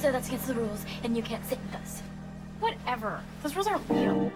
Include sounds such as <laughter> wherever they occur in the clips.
So that's against the rules, and you can't sit with us. Whatever. Those rules aren't real.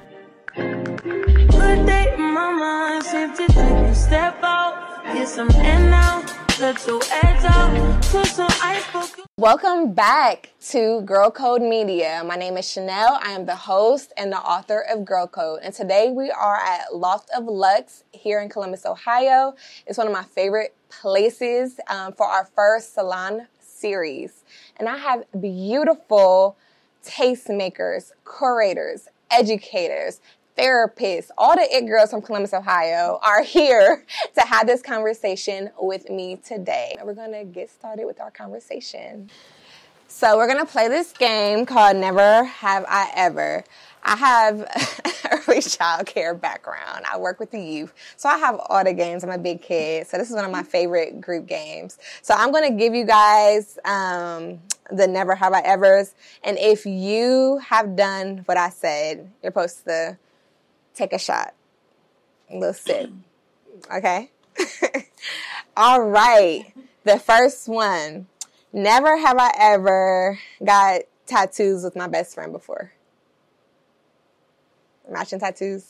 Good day, mama. Seem to take a step out. Get some air now. Let your edge out. Put some ice focus. Welcome back to Girl Code Media. My name is Chanel. I am the host and the author of Girl Code. And today we are at Loft of Lux here in Columbus, Ohio. It's one of my favorite places um, for our first salon series. And I have beautiful tastemakers, curators, educators, therapists, all the it girls from Columbus, Ohio are here <laughs> to have this conversation with me today. We're going to get started with our conversation. So, we're going to play this game called Never Have I Ever. I have <laughs> early child care background. I work with the youth. So I have all the games. I'm a big kid. So this is one of my favorite group games. So I'm going to give you guys um, the never have I ever's. And if you have done what I said, you're supposed to take a shot, a little sip. Okay? <laughs> All right. The first one. Never have I ever got tattoos with my best friend before. Matching tattoos?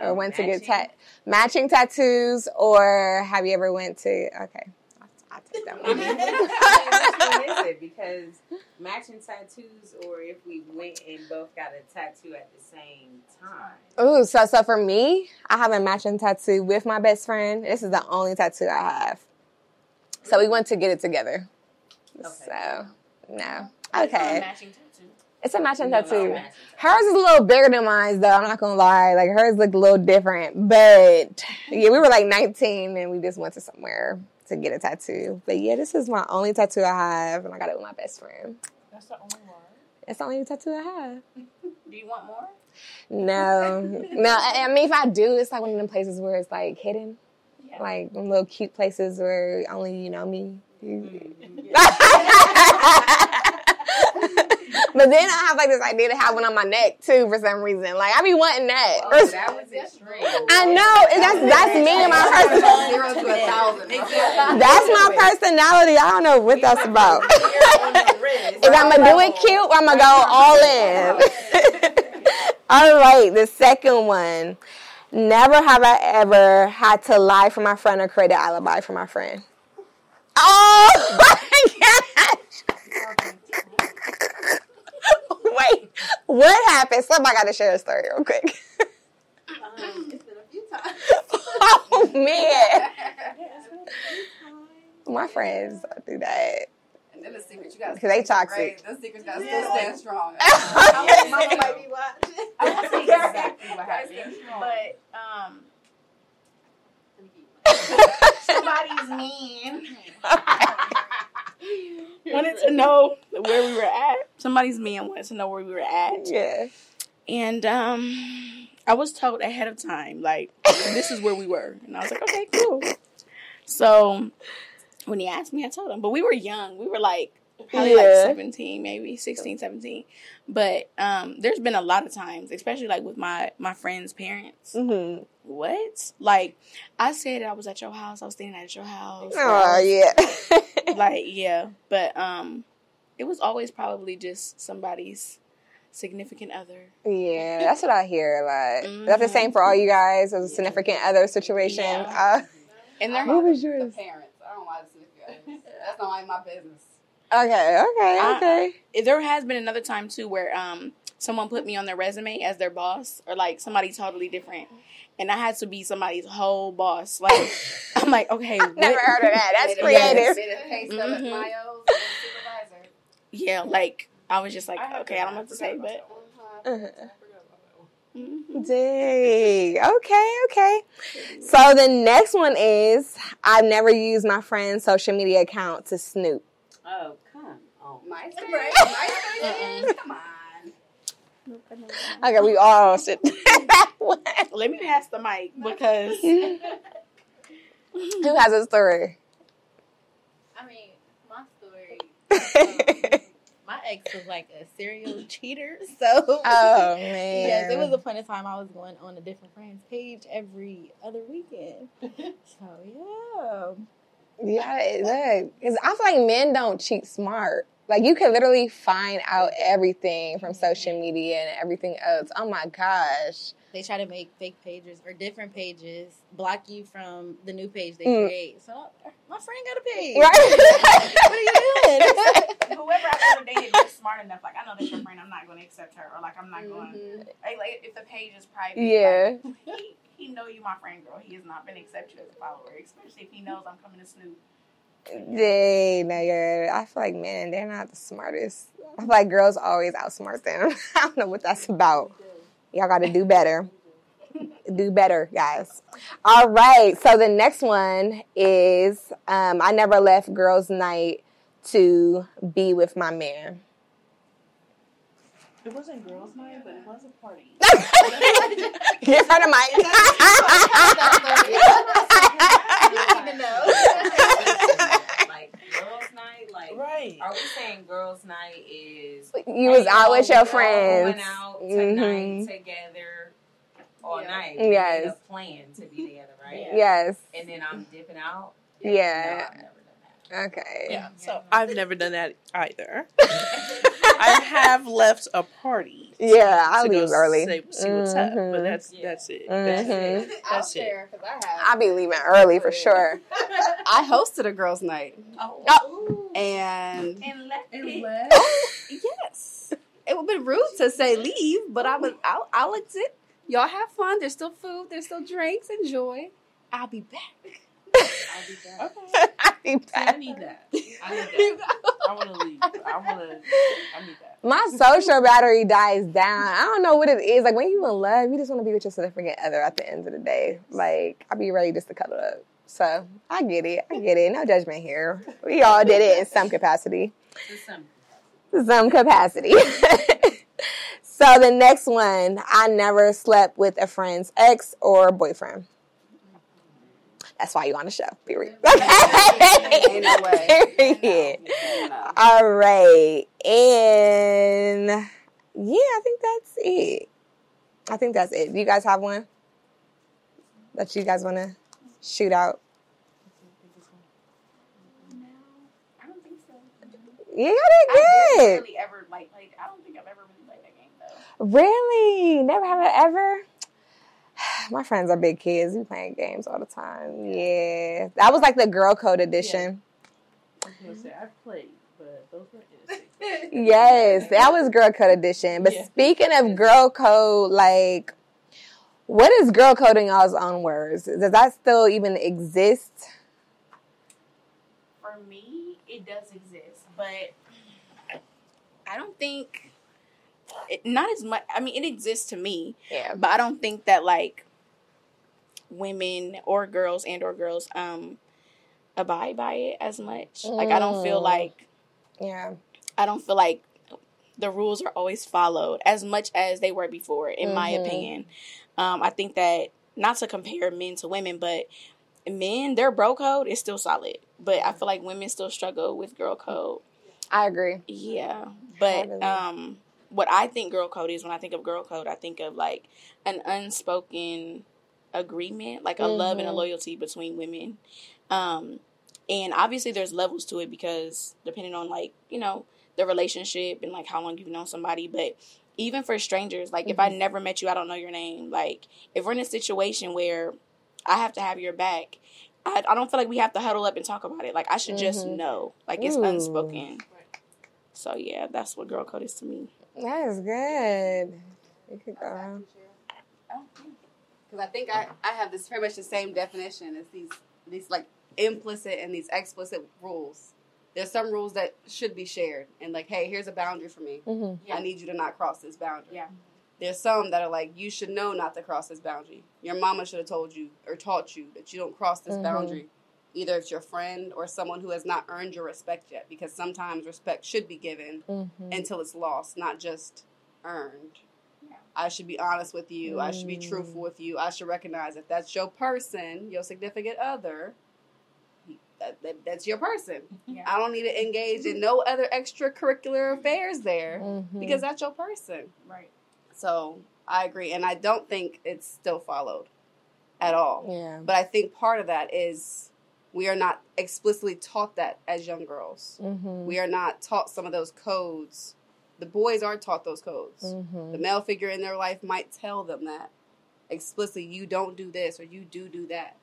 Or went to get tat matching tattoos or have you ever went to okay. I'll, I'll take that <laughs> one. Which one is it? Because matching tattoos, or if we went and both got a tattoo at the same time. Ooh, so so for me, I have a matching tattoo with my best friend. This is the only tattoo I have. So we went to get it together. So no. Okay. Matching tattoo. It's a matching tattoo. Hers is a little bigger than mine, though. I'm not gonna lie. Like hers looked a little different, but yeah, we were like 19 and we just went to somewhere to get a tattoo. But yeah, this is my only tattoo I have, and I got it with my best friend. That's the only one. It's the only tattoo I have. Do you want more? No, <laughs> no. I, I mean, if I do, it's like one of them places where it's like hidden, Yeah. like little cute places where only you know me. Mm, <laughs> but then I have like this idea to have one on my neck too for some reason. Like I be wanting that. Oh, that was <laughs> extreme. I know that's that's me and my personality. Zero to a thousand. That's my personality. I don't know what that's about. <laughs> If I'm gonna do it cute, or I'm gonna go all in. <laughs> all right, the second one. Never have I ever had to lie for my friend or create an alibi for my friend. Oh my gosh! Wait, what happened? Somebody got to share a story real quick. Um, it's been a few times. <laughs> oh man, <laughs> my friends don't that. And then the secret, you got Because they toxic. Those secrets got to still stand strong. <laughs> Mama might be watching. I won't say exactly what happened, but um, somebody's mean <laughs> wanted to know where we were at. Somebody's man wanted to know where we were at, yeah. and um, I was told ahead of time like this is where we were, and I was like, okay, cool. So when he asked me, I told him, but we were young. We were like probably like 17 maybe 16 17 but um there's been a lot of times especially like with my my friends parents Mm-hmm. What like i said i was at your house i was staying at your house Oh yeah. <laughs> like yeah but um it was always probably just somebody's significant other yeah, that's what I hear a lot. Mhm. That's the same for all you guys. As a significant other situation. Yeah. Uh, and they're what was The parents. I don't like secrets. That's not like my business. Okay, okay, I- okay. there has been another time too where um someone put me on their resume as their boss or like somebody totally different and i had to be somebody's whole boss like <laughs> i'm like okay Never what- heard of that. That's <laughs> Did it- creative. Did it pay stuff at Mhm. my supervisor? yeah like i was just like I okay i don't know what to say but Uh-huh. mhm. Dang. Okay, okay. So the next one is I've never used my friend's social media account to snoop. Oh, come on. MySpace. MySpace. Come on. Okay, we all should. <laughs> that one. let me pass the mic because <laughs> Who has a story? I mean, my story. <laughs> um, my ex was like a serial cheater, so Oh man. yes, it was a point in time I was going on a different friend's page every other weekend. so yeah, Yeah, it- look, 'cause I feel like men don't cheat smart. Like you can literally find out everything from social media and everything else. Oh my gosh. They try to make fake pages or different pages, block you from the new page they Mm. create. So my friend got a page. Right? what are you doing? <laughs> Whoever I've ever dated, they're smart enough. Like I know that's your friend. I'm not going to accept her, or like I'm not going. Mhm. Like, like if the page is private, Yeah. like, <laughs> he know you, my friend, girl. He has not been accept you as a follower, especially if he knows I'm coming to snoop. They nigga. I feel like men, they're not the smartest. I feel like girls always outsmart them. <laughs> I don't know what that's about. Y'all gotta do better. Do better, guys. All right. So the next one is um, I never left girls' night to be with my man. It wasn't girls' night, but it was a party. <laughs> Get front of <laughs> <laughs> like girls' night, like Right. are we saying girls' night is You was out oh, with your friends. going out tonight mm-hmm. together all Yeah. night. Yes. A plan to be together, right? Yes. And then I'm dipping out. Yeah. No, I've never done that. Okay. Yeah. So I've never done that either. <laughs> I have left a party. Yeah, I leave early. say- see what's up, but mm-hmm. that's Yeah. that's it. Mm-hmm. That's it. I'll That's it. share because I have. I'll be leaving early for sure. <laughs> I hosted a girls' night, Oh, oh. and <gasps> and left it. Oh. yes, it would be rude to say leave, but I was I'll, I'll exit. Y'all have fun. There's still food. There's still drinks. Enjoy. I'll be back. I'll be back. Okay. <laughs> I'll be See, <laughs> I need that. I need that. I want to leave. I want to. I need that. My social battery dies down. I don't know what it is. Like when you in love, you just want to be with your significant other at the end of the day. Like I'll be ready just to cuddle up. So I get it. I get it. No judgment here. We all did it in some capacity. To some Some capacity. <laughs> so the next one, I never slept with a friend's ex or boyfriend. That's why you on the show. Period. <laughs> Way. Period. All right. And yeah, I think that's it. I think that's it. Do you guys have one that you guys want to shoot out? No, I don't. Yeah, y'all I did didn't really ever like like I don't think I've ever really played that game though. Really? Never have I ever? My friends are big kids. We playing games all the time. Yeah. That was like the girl code edition. Yeah. Say, I played, but those were. <laughs> Yes, that was girl code edition. But Yeah. speaking of girl code, like, what is girl code in y'all's own words? Does that still even exist? For me, it does exist, but I don't think it, not as much. I mean, it exists to me, Yeah. but I don't think that like women or girls and or girls um abide by it as much. Like I don't feel Mm. like Yeah. I don't feel like the rules are always followed as much as they were before, in my Mhm. opinion. Um, I think that not to compare men to women, but men, their bro code is still solid. But I feel like women still struggle with girl code. I agree. Yeah. But um what I think girl code is when I think of girl code, I think of like an unspoken agreement, like a love and a Mhm. loyalty between women. Um and obviously there's levels to it because depending on like, you know, the relationship and like how long you've known somebody, but even for strangers, like if I never met you, I don't know your name. Like if we're in a situation where I have to have your back, I, I don't feel like we have to huddle up and talk about it. Like I should just Mhm. know. Like it's Ooh. unspoken. So yeah, that's what girl code is to me. That is good. You could go around. Because I think I, I have this pretty much the same definition as these these like implicit and these explicit rules. There's some rules that should be shared and like, hey, here's a boundary for me. hmm Yeah. I need you to not cross this boundary. Yeah. There's some that are like, you should know not to cross this boundary. Your mama should have told you or taught you that you don't cross this Mhm. boundary. Either it's your friend or someone who has not earned your respect yet, because sometimes respect should be given hmm until it's lost, not just earned. Yeah. I should be honest with you. I should be Mm. truthful with you. I should recognize if that's your person, your significant other. That, that, that's your person. <laughs> yeah. I don't need to engage in no other extracurricular affairs there hmm because that's your person. right. So I agree, and I don't think it's still followed at all. yeah. But I think part of that is We are not explicitly taught that as young girls. Mm-hmm. We are not taught some of those codes. The boys aren't taught those codes. Mm-hmm. The male figure in their life might tell them that explicitly you don't do this or you do do that.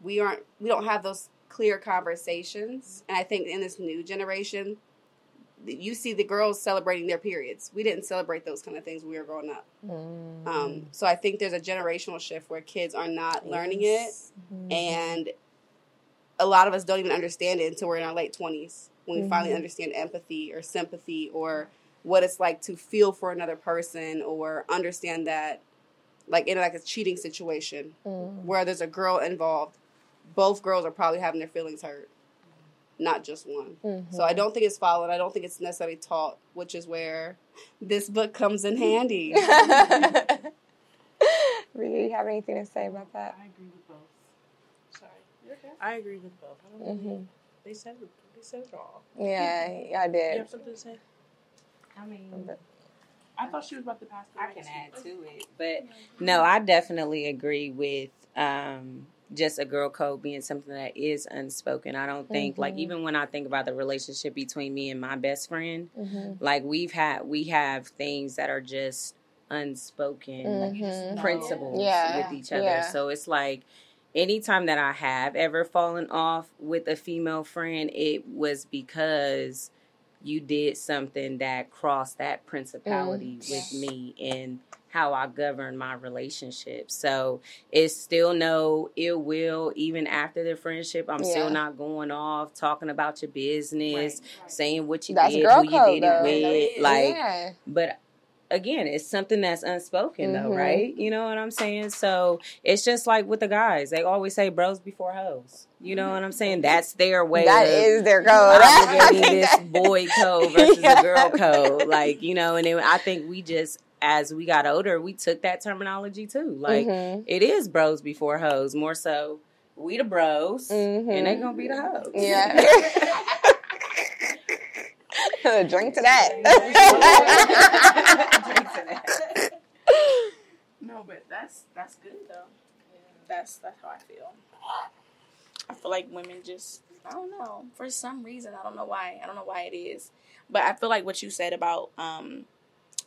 We aren't we don't have those clear conversations. And I think in this new generation you see the girls celebrating their periods. We didn't celebrate those kind of things when we were growing up. Mm-hmm. Um, so I think there's a generational shift where kids are not learning it Mm-hmm. and a lot of us don't even understand it until we're in our late 20s when we finally Mhm. understand empathy or sympathy or what it's like to feel for another person or understand that like in like a cheating situation Mm-hmm. where there's a girl involved both girls are probably having their feelings hurt not just one Mm-hmm. so i don't think it's followed i don't think it's necessarily taught which is where this book comes in handy <laughs> <laughs> Rhea, you have anything to say about that? I agree with both. Sorry. You're okay. i agree with both. I don't Mm-hmm. they said it. They said it all. Yeah, yeah, I <laughs> You did. have something to say? I mean, I thought she was about to pass. The I can to add to it, but no, I definitely agree with um, just a girl code being something that is unspoken. I don't think like Mhm. even when I think about the relationship between me and my best friend, Mm-hmm. like we've had we have things that are just unspoken Mhm. principles Yeah. with each other. Yeah. So it's like anytime that I have ever fallen off with a female friend, it was because you did something that crossed that principality Mm. with me and how I govern my relationship. So it's still no ill will even after the friendship. I'm Yeah. still not going off talking about your business, saying what you That's did, girl who you code, did though. it with. Like yeah. but again it's something that's unspoken though Mhm. right you know what i'm saying so it's just like with the guys they always say bros before hoes you know what i'm saying that's their way That is their code. <laughs> this boy code <laughs> versus Yeah. a girl code like you know and then i think we just as we got older we took that terminology too like Mhm. it is bros before hoes more so we the bros Mhm. and they gonna be the hoes Yeah. <laughs> <laughs> Drink to that. <laughs> No, but that's that's good though. That's that's how I feel. I feel like women just I don't know for some reason I don't know why I don't know why it is, but I feel like what you said about um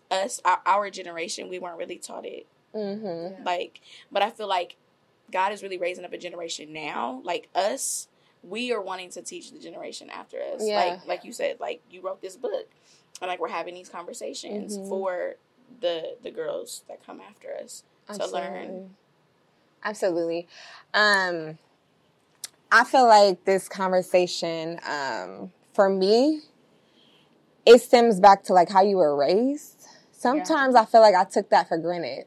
us our, our generation we weren't really taught it mm-hmm. like but I feel like God is really raising up a generation now like us we are wanting to teach the generation after us Yeah. like like you said like you wrote this book and like we're having these conversations Mhm. for the the girls that come after us to learn. Absolutely. Um, I feel like this conversation, um, for me, it stems back to like how you were raised. Sometimes I feel like I took that for granted.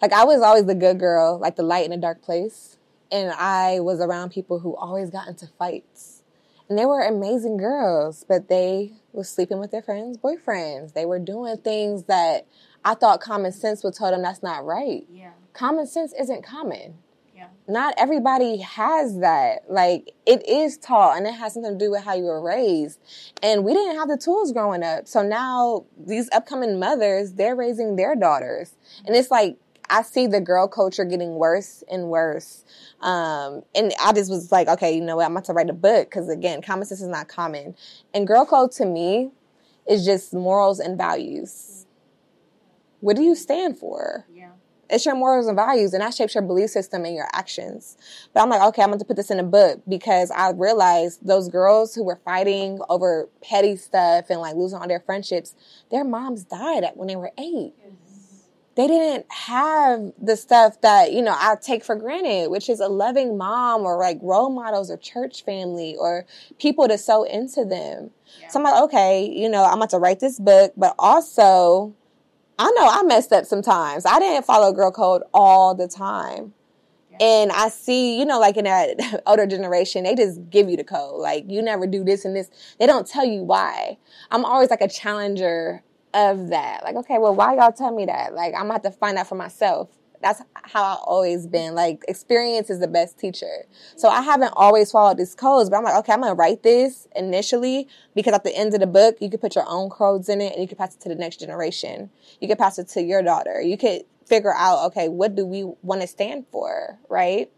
Like I was always the good girl, like the light in a dark place, and I was around people who always got into fights. And they were amazing girls, but they were sleeping with their friends' boyfriends. They were doing things that I thought common sense would tell them that's not right. Yeah. Common sense isn't common. Yeah. Not everybody has that. Like it is taught and it has something to do with how you were raised. And we didn't have the tools growing up. So now these upcoming mothers, they're raising their daughters. And it's like I see the girl culture getting worse and worse. Um, and I just was like, okay, you know what? I'm about to write a book because again, common sense is not common. And girl code to me is just morals and values. What do you stand for? Yeah. It's your morals and values, and that shapes your belief system and your actions. But I'm like, okay, I'm going to put this in a book because I realized those girls who were fighting over petty stuff and like losing all their friendships, their moms died at when they were eight. They didn't have the stuff that, you know, I take for granted, which is a loving mom or like role models or church family or people to sew into them. So I'm like, okay, you know, I'm about to write this book, but also I know I messed up sometimes. I didn't follow girl code all the time. And I see, you know, like in that <laughs> older generation, they just give you the code. Like, you never do this and this. They don't tell you why. I'm always like a challenger of that. Like, okay, well, why y'all tell me that? Like, I'm gonna have to find out for myself. That's how I've always been. Like, experience is the best teacher. So I haven't always followed these codes, but I'm like, okay, I'm gonna write this initially because at the end of the book, you could put your own codes in it and you can pass it to the next generation. You could pass it to your daughter. You could figure out, okay, what do we want to stand for, right?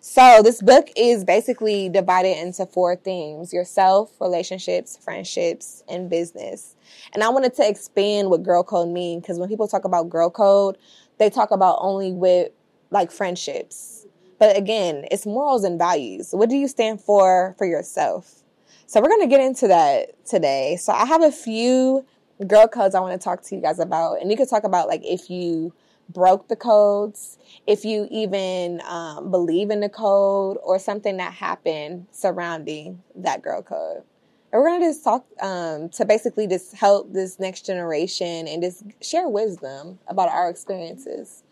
So this book is basically divided into four themes: yourself, relationships, friendships, and business. And I wanted to expand what girl code mean because when people talk about girl code, they talk about only with like friendships. But again, it's morals and values. What do you stand for for yourself? So we're going to get into that today. So I have a few girl codes I want to talk to you guys about. And you could talk about like if you broke the codes, if you even um, believe in the code or something that happened surrounding that girl code. And we're going to just talk um, to basically just help this next generation and just share wisdom about our experiences.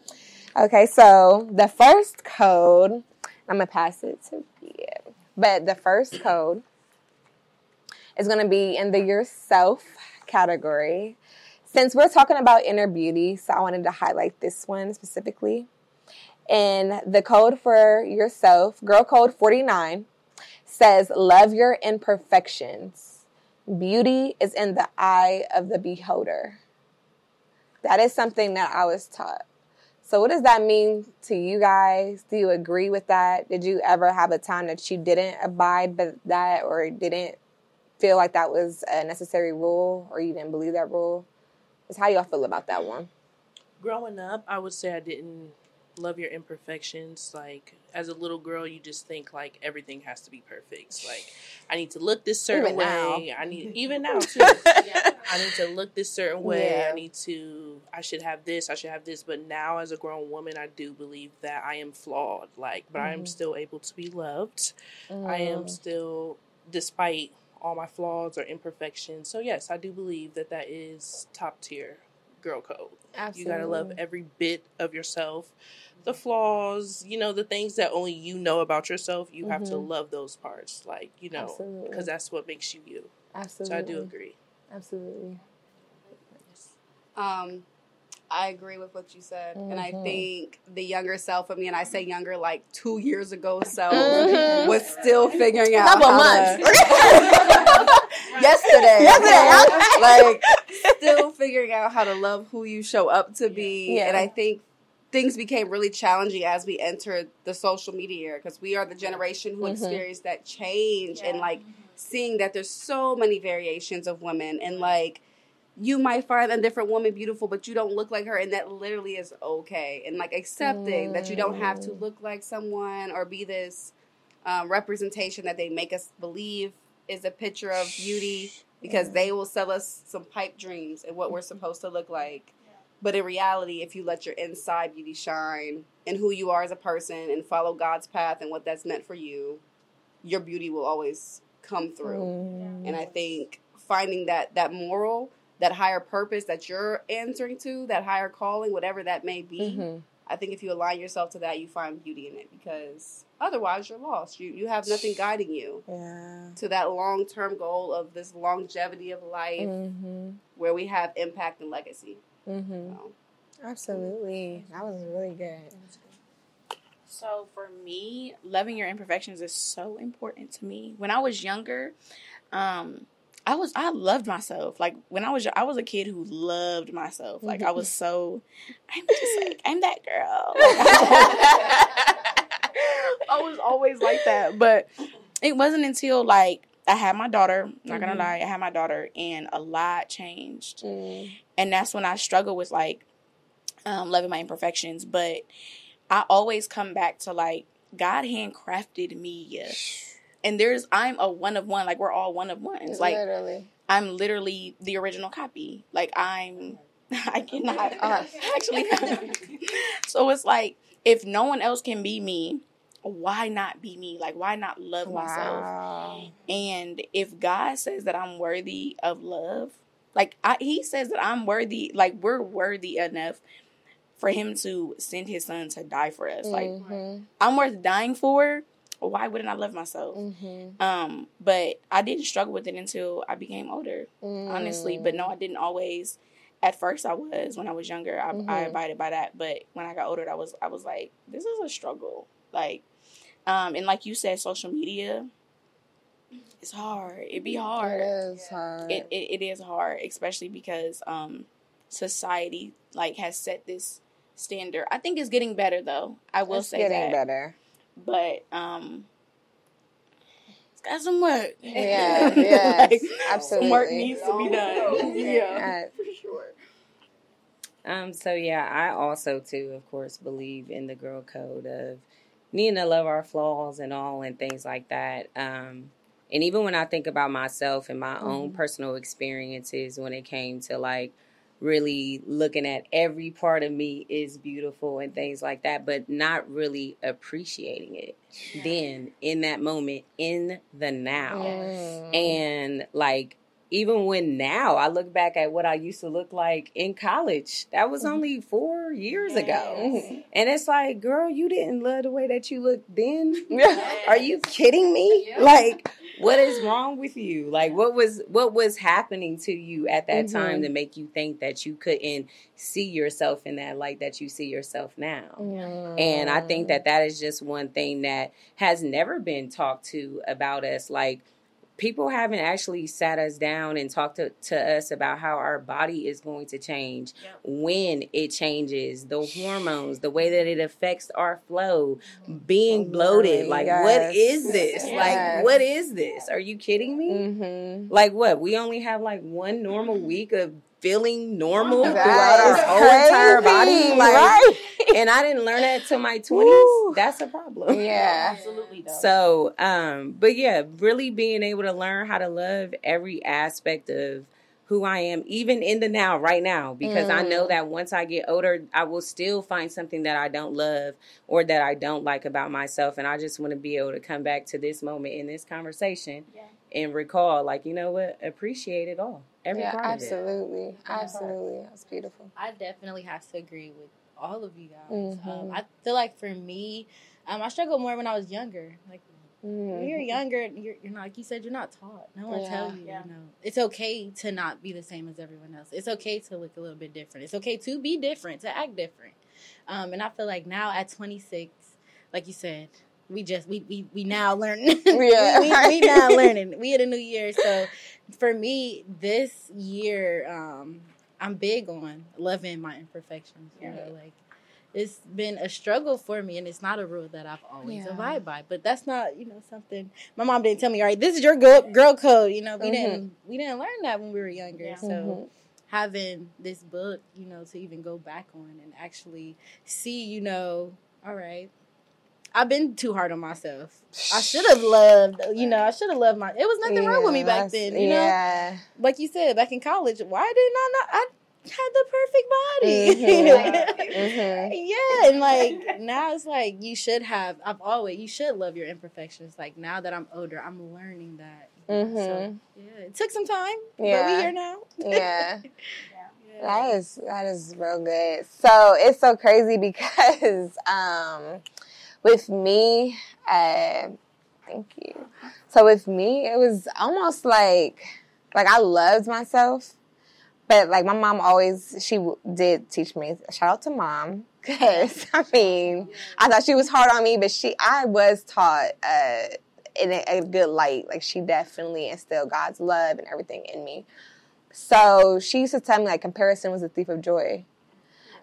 Okay, so the first code, I'm going to pass it to you. But the first code is going to be in the yourself category. Since we're talking about inner beauty, so I wanted to highlight this one specifically. And the code for yourself, girl code 49, says, Love your imperfections. Beauty is in the eye of the beholder. That is something that I was taught. So, what does that mean to you guys? Do you agree with that? Did you ever have a time that you didn't abide by that or didn't feel like that was a necessary rule or you didn't believe that rule? Just how y'all feel about that one? Growing up, I would say I didn't love your imperfections. Like as a little girl, you just think like everything has to be perfect. Like I need to look this certain Even now. way. I need even now <laughs> too. I need to look this certain way. Yeah. I need to. I should have this. I should have this. But now, as a grown woman, I do believe that I am flawed. Like, but I Mm-hmm. am still able to be loved. I am still, despite all my flaws or imperfections. So yes, I do believe that that is top tier girl code. You gotta love every bit of yourself. The flaws, you know, the things that only you know about yourself, you have to love those parts. Like, you know, because that's what makes you you. Absolutely. So I do agree. Absolutely. Um, I agree with what you said, and I Mhm. think the younger self of me, and I say younger, like two years ago, self Mhm. was still figuring out Couple months. to- <laughs> <laughs> yesterday, Yesterday, <laughs> like still figuring out how to love who you show up to be, Yeah. and I think things became really challenging as we entered the social media era because we are the generation who Mhm. experienced that change and like seeing that there's so many variations of women and like you might find a different woman beautiful but you don't look like her and that literally is okay. And like accepting that you don't have to look like someone or be this um, representation that they make us believe is a picture of beauty because they will sell us some pipe dreams and what we're supposed to look like. But in reality if you let your inside beauty shine and who you are as a person and follow god's path and what that's meant for you your beauty will always come through. Mm. and I think finding that that moral, that higher purpose that you're answering to, that higher calling, whatever that may be, Mhm. I think if you align yourself to that, you find beauty in it because otherwise you're lost. You you have nothing guiding you Yeah. to that long term goal of this longevity of life Mm-hmm. where we have impact and legacy. Mm-hmm. So, Absolutely. That was really good. So for me, loving your imperfections is so important to me. When I was younger, um, I was I loved myself. Like when I was I was a kid who loved myself. Like I was so I'm just like I'm that girl. <laughs> I was always like that. But it wasn't until like I had my daughter, not gonna Mhm. lie, I had my daughter and a lot changed Mm. and that's when I struggle with like um, loving my imperfections. But I always come back to like God handcrafted me, and there's I'm a one of one. Like we're all one of ones. Like Literally. I'm literally the original copy. Like I'm <laughs> I cannot Uh, <laughs> actually. <laughs> so it's like if no one else can be me. Why not be me? Like, why not love myself? And if God says that I'm worthy of love, like I, He says that I'm worthy, like we're worthy enough for Him to send His Son to die for us. Like mm-hmm. I'm worth dying for. Why wouldn't I love myself? Mm-hmm. Um, but I didn't struggle with it until I became older, honestly. But Mm. no, I didn't always. At first, I was when I was younger. I, I Mhm. abided by that, but when I got older, I was I was like, this is a struggle. Like, um, and like you said, social media. It's hard. It be hard. It is hard. It, it, it is hard, especially because um, society like has set this standard. I think it's getting better though. I will it's say getting that. better. But um, it's got some work. Yeah, yeah, <laughs> Like, absolutely. Some work needs to be done. <laughs> yeah, Uh, for sure. Um, so yeah, I also too, of course, believe in the girl code of needing to love our flaws and all and things like that. Um, and even when I think about myself and my own personal experiences when it came to like really looking at every part of me is beautiful and things like that, but not really appreciating it then in that moment in the now. And like even when now I look back at what I used to look like in college, that was mm-hmm. only four years ago. <laughs> And it's like, girl, you didn't love the way that you looked then. <laughs> Are you kidding me? Like, what is wrong with you? Like, what was what was happening to you at that time mm-hmm. to make you think that you couldn't see yourself in that light that you see yourself now? And I think that mm. that is just one thing that has never been talked to about us. Like, people haven't actually sat us down and talked to, to us about how our body is going to change when it changes, the hormones, the way that it affects our flow, being bloated. Like, what Yes. is this? Yes. Like, what is this? Are you kidding me? Mm-hmm. Like, what? We only have like one normal week of feeling normal That throughout our whole entire body. Like, right? And I didn't learn that till my 20s. That's a problem. Yeah. Absolutely, though. So, um, but yeah, really being able to learn how to love every aspect of who I am, even in the now, right now, because I know that once I get older, I will still find something that I don't love or that I don't like about myself. And I just want to be able to come back to this moment in this conversation and recall, like, you know what, appreciate it all. Every Yeah, part of it. absolutely, absolutely. That's beautiful. I definitely have to agree with all of you guys. Mhm. Um, I feel like for me, um, I struggled more when I was younger. Like when you're Mhm. younger, you're, you're not like you said, you're not taught. No one Yeah. tell you. Yeah. You know, it's okay to not be the same as everyone else. It's okay to look a little bit different. It's okay to be different, to act different. Um, and I feel like now at 26, like you said, we just we we, we now learning. <laughs> Yeah, we, we, we now learning. <laughs> We in a new year, so for me, this year, um, I'm big on loving my imperfections. You know, like it's been a struggle for me, and it's not a rule that I've always Yeah. abide by. But that's not, you know, something my mom didn't tell me. All right, this is your girl, girl code. You know, we Mhm. didn't we didn't learn that when we were younger. Yeah. So Mhm. having this book, you know, to even go back on and actually see, you know, all right. I've been too hard on myself. I should have loved, you know, I should have loved my. It was nothing wrong with me back then, you know like you said, back in college, why didn't I not? I had the perfect body. Mhm. <laughs> yeah, and like now it's like you should have. I've always you should love your imperfections. Like now that I'm older, I'm learning that. you know, So yeah, it took some time, but Yeah. we here now. <laughs> Yeah. That is that is real good. So it's so crazy because um with me, uh thank you. So with me it was almost like like I loved myself, but like my mom always she did teach me. Shout out to mom <laughs> because I mean I thought she was hard on me, but she I was taught uh in a, a good light. Like she definitely instilled God's love and everything in me. So she used to tell me like comparison was a thief of joy.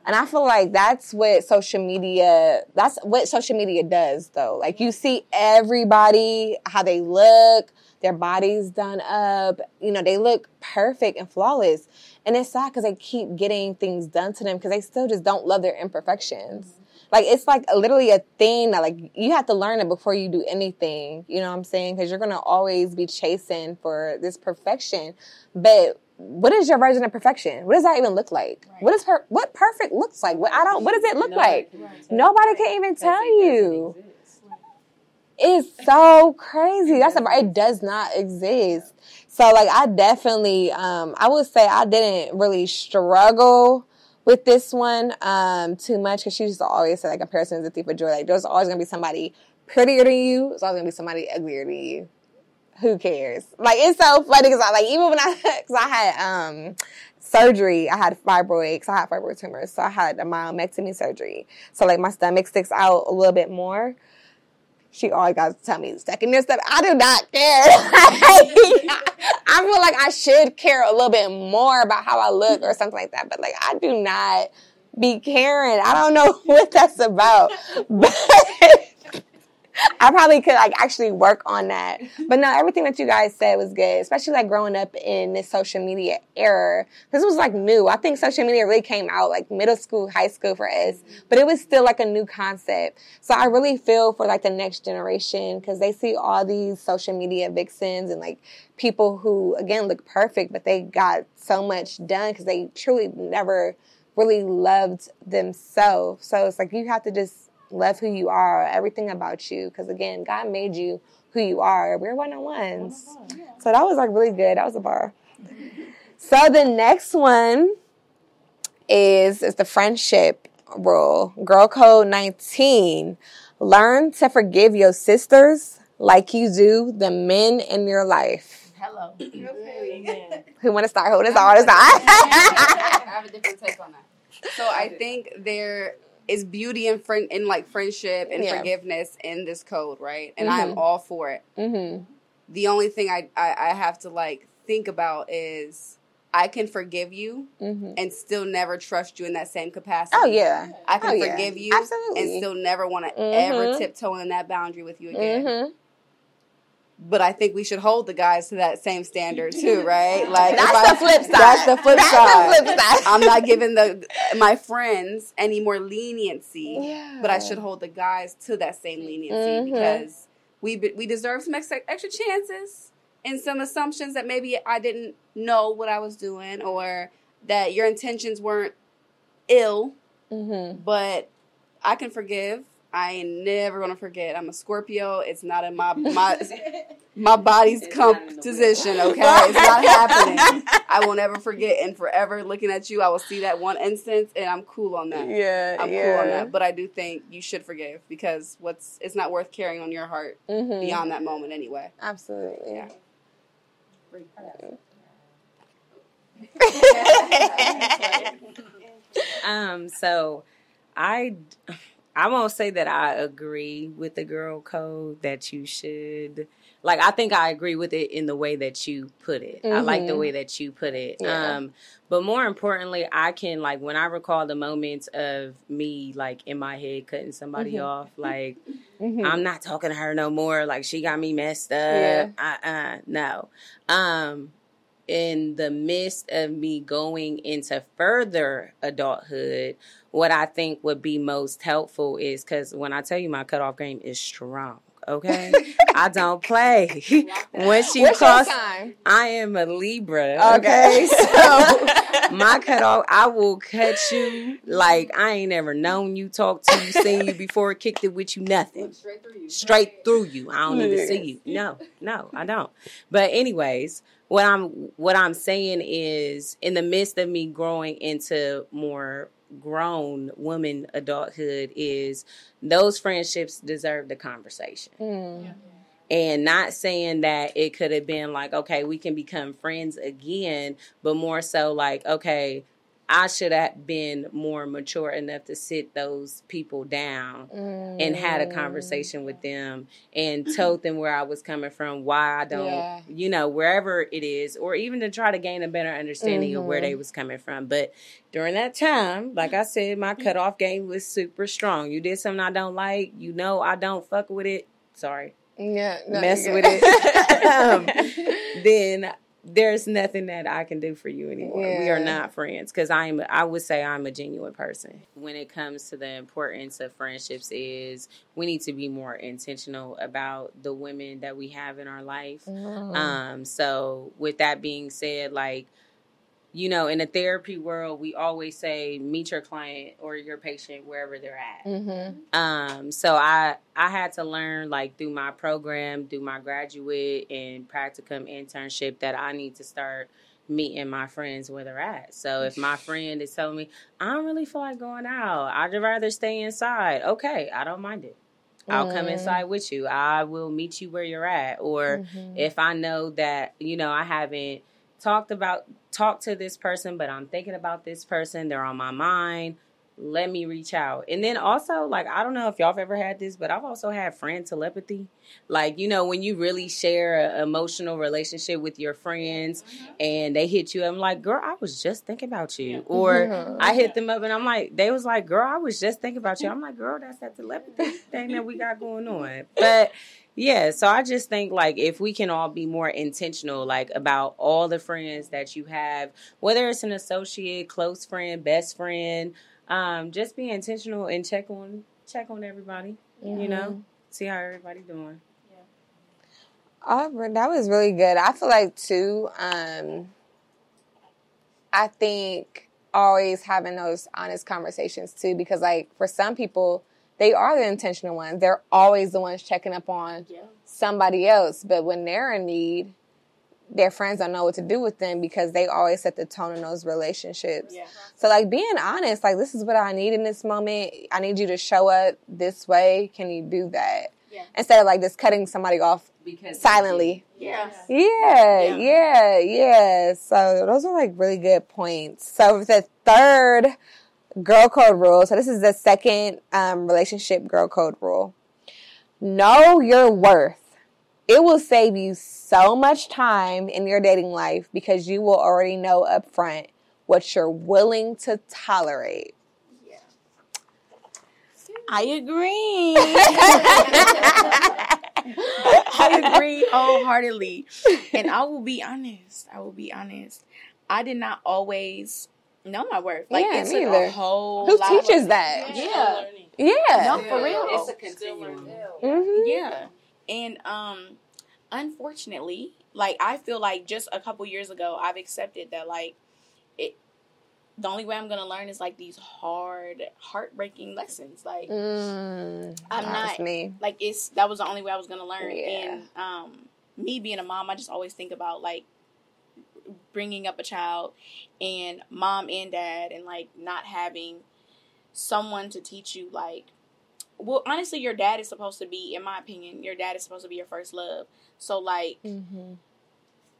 And I feel like that's what social media that's what social media does though. Like you see everybody how they look, their bodies done up, you know, they look perfect and flawless. And it's sad cuz they keep getting things done to them cuz they still just don't love their imperfections. Mm-hmm. Like it's like literally a thing that like you have to learn it before you do anything. You know what I'm saying? Because you're gonna always be chasing for this perfection. But what is your version of perfection? What does that even look like? What is per- what perfect looks like? What I don't. What does it look like? Nobody can even tell you. It's so crazy. That's a, it does not exist. So like I definitely um I would say I didn't really struggle with this one um too much because she used to always say like comparison is a thief of joy. Like there's always gonna be somebody prettier than you. There's always gonna be somebody uglier than you. Who cares? Like it's so funny because I like even when I <laughs> because I had um surgery, I had fibroids. I had fibroid tumors, so I had a myomectomy surgery. So like my stomach sticks out a little bit more she always got to tell me second this stuff. I do not care. <laughs> I feel like I should care a little bit more about how I look or something like that. But like I do not be caring. I don't know <laughs> what that's about. But I probably could like actually work on that. Mm-hmm. But no, everything that you guys said was good, especially like growing up in this social media era. This was like new. I think social media really came out like middle school, high school for us, mm-hmm. but it was still like a new concept. So I really feel for like the next generation because they see all these social media vixens and like people who again look perfect, but they got so much done because they truly never really loved themselves. So it's like you have to just love who you are, everything about you. Because again, God made you who you are. We're one on ones. So that was like really good. That was a bar. So the next one is is the friendship rule. Girl code 19. Learn to forgive your sisters like you do the men in your life. Hello. Who want to start? Who want to start? Who want to start? I have a different take on that. So I think there is beauty and friend in like friendship and Yeah. forgiveness in this code, right? And I am Mhm. all for it. mm-hmm. The only thing I, I I have to like think about is I can forgive you Mm-hmm. and still never trust you in that same capacity. Oh yeah. I can Oh, yeah. forgive you Absolutely. and still never want to ever tiptoe in that boundary with you again. Mm-hmm. But I think we should hold the guys to that same standard too, <laughs> right? Like That's I- the flip side. That's the flip That's side. the flip side. I'm not <laughs> giving the my friends any more leniency, Yeah. but I should hold the guys to that same leniency Mhm. because we we deserve some extra, extra chances and some assumptions that maybe I didn't know what I was doing or that your intentions weren't ill, Mm-hmm. but I can forgive. I ain't never gonna forget. I'm a Scorpio. It's not in my <laughs> my my body's It's not in the composition. Okay, it's not <laughs> happening. I will never forget. And forever looking at you, I will see that one instance, and I'm cool on that. Yeah. I'm yeah. cool on that. But I do think you should forgive because what's it's not worth carrying on your heart Mhm. beyond that moment anyway. Absolutely. Yeah. <laughs> Um, so I I won't say that I agree with the girl code that you should like I think I agree with it in the way that you put it. I like the Mhm. way that you put it. Yeah. Um but more importantly, I can like when I recall the moments of me like in my head cutting somebody Mhm. off like Mhm. I'm not talking to her no more. Like she got me messed up. Yeah. Uh uh no. Um in the midst of me going into further adulthood, what I think would be most helpful is because when I tell you my cutoff game is strong, okay? <laughs> I don't play. Once you What's cross. I am a Libra, Okay. okay? <laughs> So my cutoff, I will cut you like I ain't ever known you, talked to you, seen you before, kicked it with you, nothing Straight through you. straight through you. I don't even see you. No, no, I don't. But anyways, what I'm what I'm saying is in the midst of me growing into more grown woman adulthood is those friendships deserve the conversation. Mm. And not saying that it could have been like, okay, we can become friends again, but more so like, okay, I should have been more mature enough to sit those people down and had a mm. conversation with them and <laughs> told them where I was coming from, why I don't, Yeah. you know, wherever it is, or even to try to gain a better understanding of where mm-hmm. they was coming from. But during that time, like I said, my mm. cutoff game was super strong. You did something I don't like, you know, I don't fuck with it. Sorry, Yeah. no, mess with it. <laughs> um, <laughs> then there's nothing that I can do for you anymore. We are not friends because I am. I would say I'm a genuine person. When it comes to the importance of friendships, is we need to be more intentional about the women that we have in our life. Mhm. Um, so with that being said, like you know, in the therapy world, we always say meet your client or your patient wherever they're at. Mhm. Um, so I I had to learn like through my program, through my graduate and practicum internship that I need to start meeting my friends where they're at. So if my friend is telling me I don't really feel like going out, I'd rather stay inside. Okay, I don't mind it. I'll come Mm. inside with you. I will meet you where you're at. Or Mhm. if I know that, you know, I haven't talked about talked to this person, but I'm thinking about this person, they're on my mind. let me reach out. And then also, like, I don't know if y'all have ever had this, but I've also had friend telepathy. Like, you know, when you really share an emotional relationship with your friends mm-hmm. and they hit you, I'm like, girl, I was just thinking about you. Or I hit them up and I'm like, they was like, girl, I was just thinking about you. I'm like, girl, that's that telepathy <laughs> thing that we got going on. But yeah, so I just think like if we can all be more intentional, like about all the friends that you have, whether it's an associate, close friend, best friend, um, just be intentional and check on check on everybody. You know, see how everybody doing. Yeah. Oh, that was really good. I feel like too. Um, I think always having those honest conversations too, because like for some people, they are the intentional ones. They're always the ones checking up on Yeah. somebody else. But when they're in need, their friends don't know what to do with them because they always set the tone in those relationships. Yeah. So like being honest, like this is what I need in this moment. I need you to show up this way. Can you do that? Yeah. Instead of like just cutting somebody off Because silently. Yeah. Yeah, yeah, yeah. So those are like really good points. So the third girl code rule. So this is the second um, relationship girl code rule. Know your worth. It will save you so much time in your dating life because you will already know up front what you're willing to tolerate. Yeah. I agree. <laughs> I agree wholeheartedly. And I will be honest. I will be honest. I did not always know my worth. Like Yeah, it me took either. a whole Who lot teaches of, that? Yeah. Yeah. No, for real. It's a continuum. Mhm. Yeah. And um unfortunately, like I feel like just a couple years ago I've accepted that like it the only way I'm gonna learn is like these hard, heartbreaking lessons. Like Mm, I'm not- me. like it's that was the only way I was gonna learn. Yeah. And um, me being a mom, I just always think about like bringing up a child and mom and dad, and like not having someone to teach you like. Well, honestly, your dad is supposed to be, in my opinion, your dad is supposed to be your first love. So like, Mm-hmm.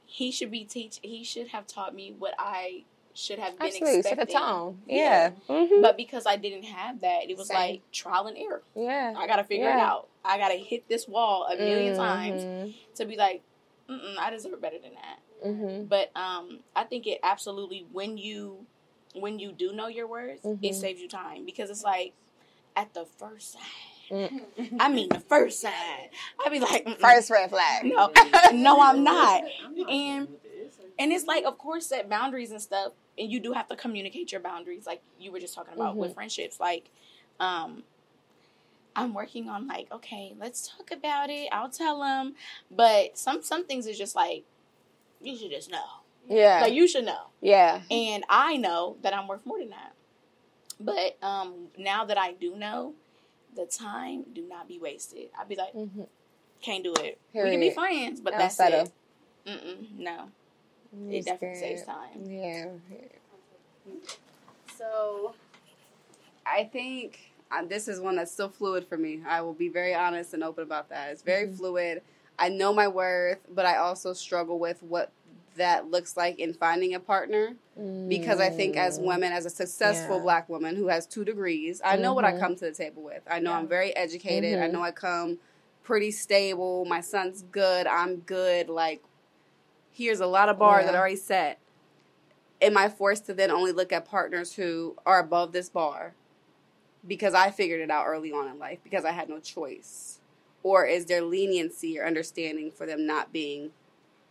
he should be teach. He should have taught me what I should have been Absolutely. Set expecting. the tone. Yeah. Mhm. But because I didn't have that, it was Same. like trial and error. yeah. I gotta figure it out. I gotta hit this wall a 1000000 times Mhm. to be like, I deserve better than that. Mhm. But um, I think it absolutely when you when you do know your worth, Mhm. it saves you time because it's like at the first sign. Mm. I mean, the first sign. I'd be like, Mm-mm. First red flag. no, <laughs> no, I'm not. And and it's like, of course, set boundaries and stuff, and you do have to communicate your boundaries, like you were just talking about with friendships. Like, um, I'm working on like, okay, let's talk about it. I'll tell them, but some some things is just like, you should just know. Yeah. Like you should know, yeah. and I know that I'm worth more than that. But um, now that I do know, the time do not be wasted. I'd be like, mm-hmm. can't do it. We can be Period. friends, but No, that's settle. it. Mm-mm, no, it definitely saves time. Yeah. So, I think uh, this is one that's still fluid for me. I will be very honest and open about that. It's very fluid. I know my worth, but I also struggle with what that looks like in finding a partner because I think as women, as a successful Yeah. black woman who has two degrees, I know what I Mhm. come to the table with. I know I'm very educated. I Mhm. know I come pretty stable. My son's good. I'm good. Like, here's a lot of bars that Yeah. are already set. Am I forced to then only look at partners who are above this bar because I figured it out early on in life because I had no choice? Or is there leniency or understanding for them not being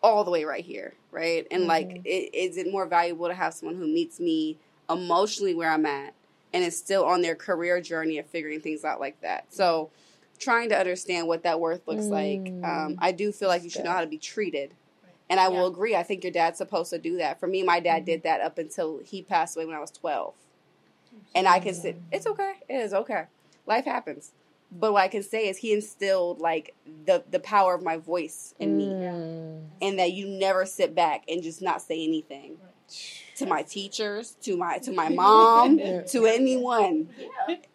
all the way right here, right? And like, mm-hmm. i- is it more valuable to have someone who meets me emotionally where I'm at and is still on their career journey of figuring things out like that? So, trying to understand what that worth looks like, mm. um, I do feel like you should know how to be treated. And I will agree. I think your dad's supposed to do that. For me, my dad mm-hmm. did that up until he passed away when I was 12. And I can say, it's okay. It is okay. Life happens. But what I can say is he instilled like the the power of my voice in me Mm. and that you never sit back and just not say anything to my teachers, to my to my mom, <laughs> to anyone.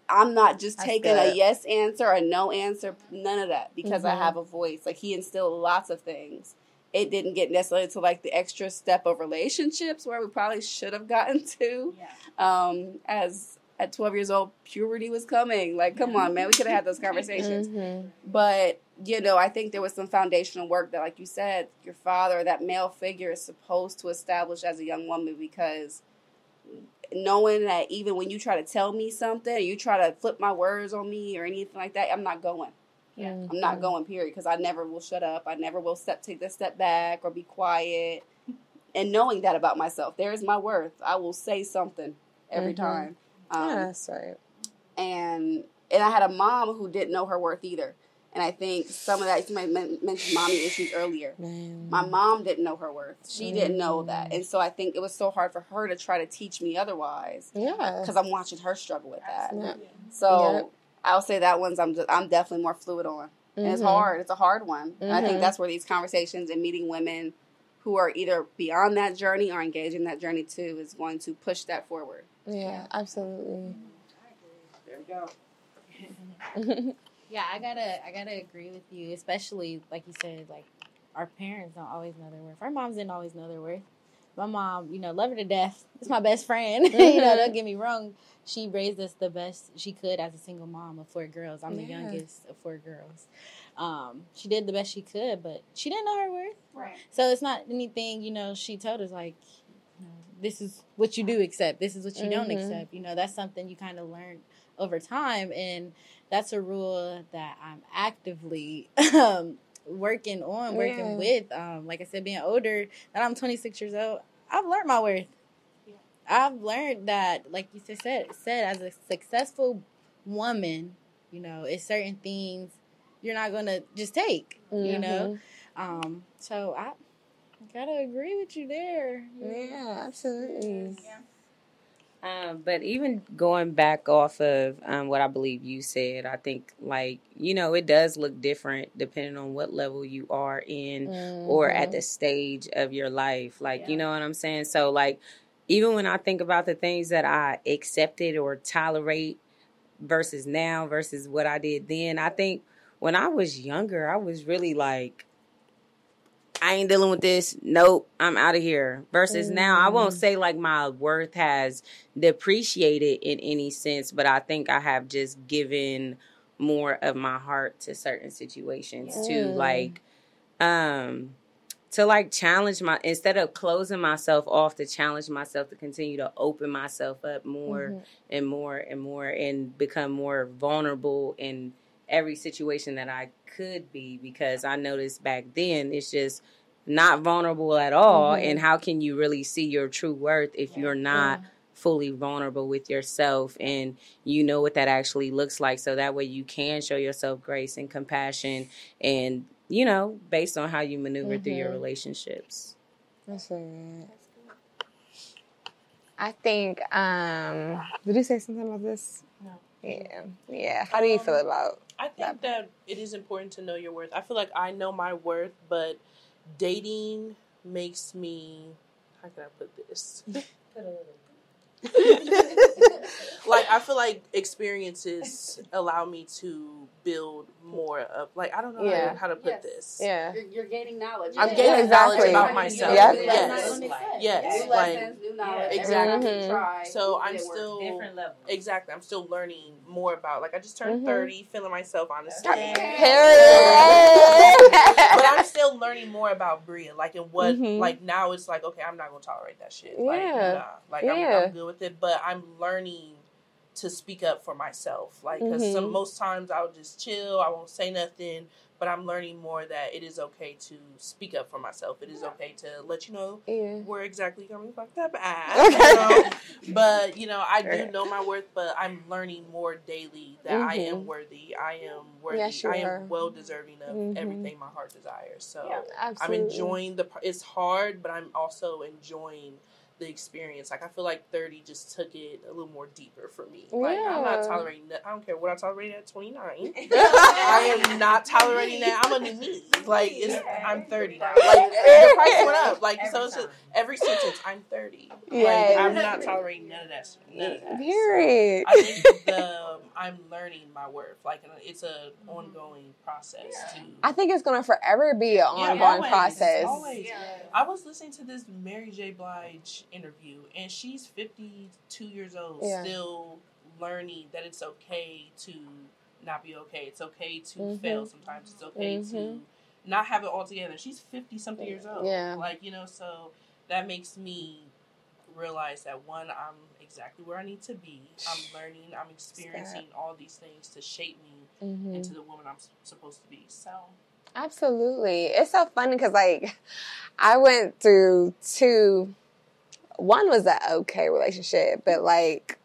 I'm not just taking a yes answer, a no answer, none of that because I Mhm. have a voice. Like he instilled lots of things. It didn't get necessarily to like the extra step of relationships where we probably should have gotten to um, as at 12 years old, puberty was coming. Like, come on, man, we could have had those conversations. Mhm. But, you know, I think there was some foundational work that, like you said, your father, that male figure, is supposed to establish as a young woman because knowing that even when you try to tell me something, or you try to flip my words on me or anything like that, I'm not going. Yeah. I'm Mm-hmm. not going, period, because I never will shut up. I never will step take this step back or be quiet. <laughs> And knowing that about myself, there is my worth. I will say something every Mhm. time. Um, Yeah, that's right. and and I had a mom who didn't know her worth either. And I think some of that, you might mention mommy issues earlier. Man. My mom didn't know her worth. She didn't know Mm. that. And so I think it was so hard for her to try to teach me otherwise Yeah. because I'm watching her struggle with that. Yeah. So Yep. I'll say that one's I'm just, I'm definitely more fluid on. And it's Mhm. hard. It's a hard one. And I think Mhm. that's where these conversations and meeting women who are either beyond that journey or engaging in that journey too is going to push that forward. Yeah, absolutely. There we go. <laughs> Yeah, I gotta I gotta agree with you, especially like you said, like our parents don't always know their worth. Our moms didn't always know their worth. My mom, you know, love her to death. It's my best friend. <laughs> you know, don't get me wrong. She raised us the best she could as a single mom of four girls. I'm the youngest of four girls. Um, she did the best she could, but she didn't know her worth. Right. So it's not anything, you know, she told us like, you know, this is what you do accept. This is what you don't Mhm. accept. You know, that's something you kind of learn over time. And that's a rule that I'm actively um, working on, working Yeah. with. Um, like I said, being older, that I'm 26 years old, I've learned my worth. I've learned that, like you said, said, said as a successful woman, you know, it's certain things you're not gonna just take. You know, um, so I gotta agree with you there. Yeah, absolutely. Um, but even going back off of um, what I believe you said, I think like you know it does look different depending on what level you are in or Mm-hmm. at the stage of your life. Like you know what I'm saying. So like even when I think about the things that I accepted or tolerate versus now versus what I did then, I think when I was younger, I was really like. I ain't dealing with this. Nope, I'm out of here. Versus now, I won't say like my worth has depreciated in any sense, but I think I have just given more of my heart to certain situations too. Mm. Like, um, to like challenge my instead of closing myself off to challenge myself to continue to open myself up more Mhm. and more and more and become more vulnerable in every situation that I could be because I noticed back then it's just not vulnerable at all Mhm. and how can you really see your true worth if you're not fully vulnerable with yourself and you know what that actually looks like so that way you can show yourself grace and compassion and you know based on how you maneuver through your Mhm. relationships That's all right. I think. um Did you say something about this? No. Yeah. Yeah. How do you feel about? I think that it is important to know your worth. I feel like I know my worth, but dating makes me. How can I put this? <laughs> <laughs> <laughs> <laughs> like I feel like experiences allow me to build more of like I don't know how, Yeah. to, how to put Yes. this. Yeah. You're, you're gaining knowledge. I'm Yeah, gaining exactly. knowledge about Yeah. myself. Yeah. Yes. Yes. New Like lessons, new knowledge. Exactly. Everything you try, so I'm did work. still level exactly. I'm still learning more about like I just turned Mhm. 30, feeling myself honestly. Period. but I'm still learning more about Breya, like and what, Mhm. like now it's like okay, I'm not gonna tolerate that shit. Like, Yeah. nah, like Yeah. I'm, I'm good with it, but I'm learning to speak up for myself. Like, because Mhm. some most times I'll just chill, I won't say nothing. But I'm learning more that it is okay to speak up for myself. It is okay to let you know yeah. where exactly you're coming fucked up at. Okay. You know? <laughs> But you know, I do know my worth, but I'm learning more daily that I Mhm. am worthy. I am worthy. Yes, you I am well deserving of Mhm. everything my heart desires. So I'm enjoying the. It's hard, but I'm also enjoying the experience. Like I feel like 30 just took it a little more deeper for me. Like I'm not tolerating that. I don't care what I tolerate at 29. <laughs> I am not tolerating that. I'm a new me. Like it's I'm 30 now. Like the price went up. Like so it's just every sentence I'm 30. Yes. Like I'm not tolerating none of that. None of that. Period. I think the um, I'm learning my worth. Like it's a mm-hmm. ongoing process to. I think it's gonna forever be an ongoing always, process. always. I was listening to this Mary J. Blige interview, and she's 52 years old, Yeah. still learning that it's okay to not be okay. It's okay to mm-hmm. fail sometimes. It's okay mm-hmm. to not have it all together. She's fifty something years old. Yeah. Like, you know, so that makes me realize that one, I'm exactly where I need to be. I'm learning, I'm experiencing all these things to shape me mm-hmm. into the woman I'm supposed to be. So Absolutely. It's so funny because, like, I went through two. One was an okay relationship, but, like,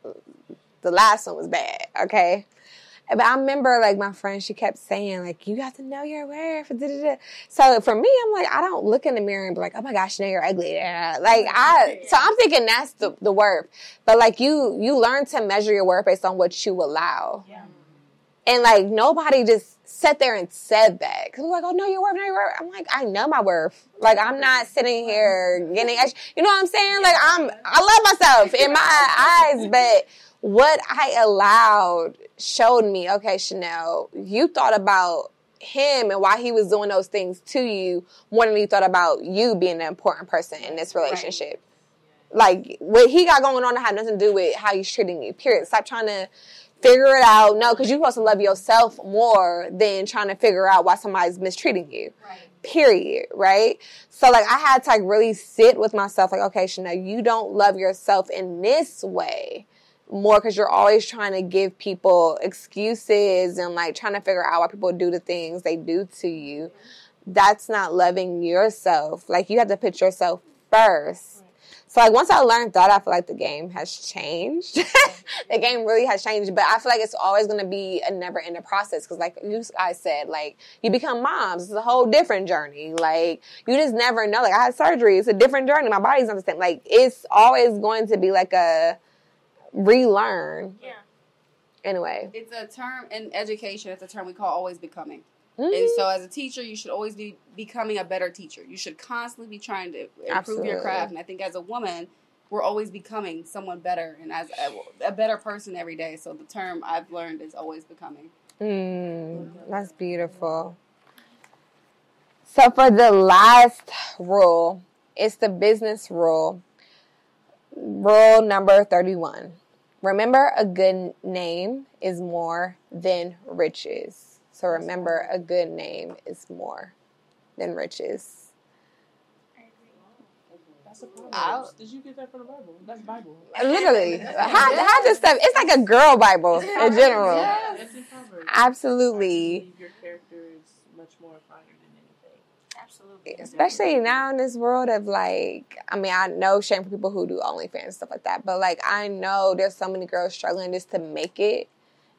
the last one was bad, okay? But I remember, like, my friend, she kept saying, like, you got to know your worth. So for me, I'm like, I don't look in the mirror and be like, oh my gosh, now you're ugly. Like, I, so I'm thinking that's the, the worth. But, like, you, you learn to measure your worth based on what you allow. Yeah. And, like, nobody just sat there and said that. Cause like, oh, no, your worth, no, your worth. I'm like, I know my worth. Like, I'm not sitting here getting, you know what I'm saying? Like, I'm, I love myself in my eyes, but what I allowed showed me, okay, Chanel, you thought about him and why he was doing those things to you more than you thought about you being an important person in this relationship. Right. Like, what he got going on had nothing to do with how he's treating you, period. Stop trying to figure it out. No, because you're supposed to love yourself more than trying to figure out why somebody's mistreating you. Right. Period. Right. So like I had to like really sit with myself. Like, okay, Chanel, you don't love yourself in this way more because you're always trying to give people excuses and like trying to figure out why people do the things they do to you. That's not loving yourself. Like you have to put yourself first so like once I learned that, I feel like the game has changed. <laughs> the game really has changed, but I feel like it's always going to be a never ending process because like you guys said, like you become moms, it's a whole different journey. Like you just never know. Like I had surgery, it's a different journey. My body's not the same. Like it's always going to be like a relearn. Yeah. Anyway, it's a term in education. It's a term we call always becoming. Mm-hmm. And so, as a teacher, you should always be becoming a better teacher. You should constantly be trying to improve Absolutely. your craft. And I think as a woman, we're always becoming someone better and as a, a better person every day. So, the term I've learned is always becoming. Mm, that's beautiful. So, for the last rule, it's the business rule. Rule number 31. Remember, a good name is more than riches. So remember, a good name is more than riches. Did you get that from the Bible? That's Bible. <laughs> Literally, how, how this stuff? It's like a girl Bible in general. Yeah, Absolutely. Your character is much more fire than anything. Absolutely. Especially now in this world of like, I mean, I know shame for people who do OnlyFans and stuff like that, but like, I know there's so many girls struggling just to make it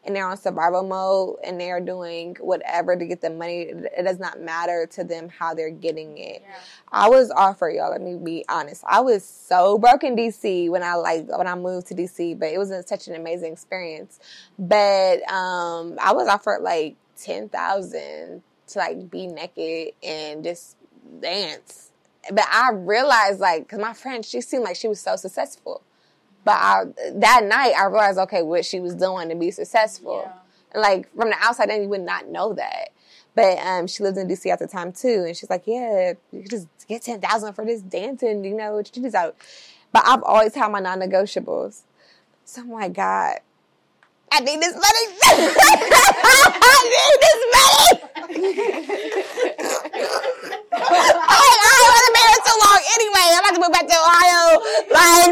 and they're on survival mode and they're doing whatever to get the money. It does not matter to them how they're getting it. Yeah. I was offered, y'all, let me be honest. I was so broke in DC when I like when I moved to DC, but it was such an amazing experience. But um I was offered like ten thousand to like be naked and just dance. But I realized like, cause my friend, she seemed like she was so successful. But I, that night, I realized, okay, what she was doing to be successful. Yeah. And like from the outside, then you would not know that. But um, she lived in DC at the time too, and she's like, "Yeah, you just get ten thousand for this dancing, you know, you just out." But I've always had my non-negotiables, so I'm like, God, I need this money. <laughs> I need this money. <laughs> I, I wasn't married so long anyway. I'm about to move back to Ohio. Like,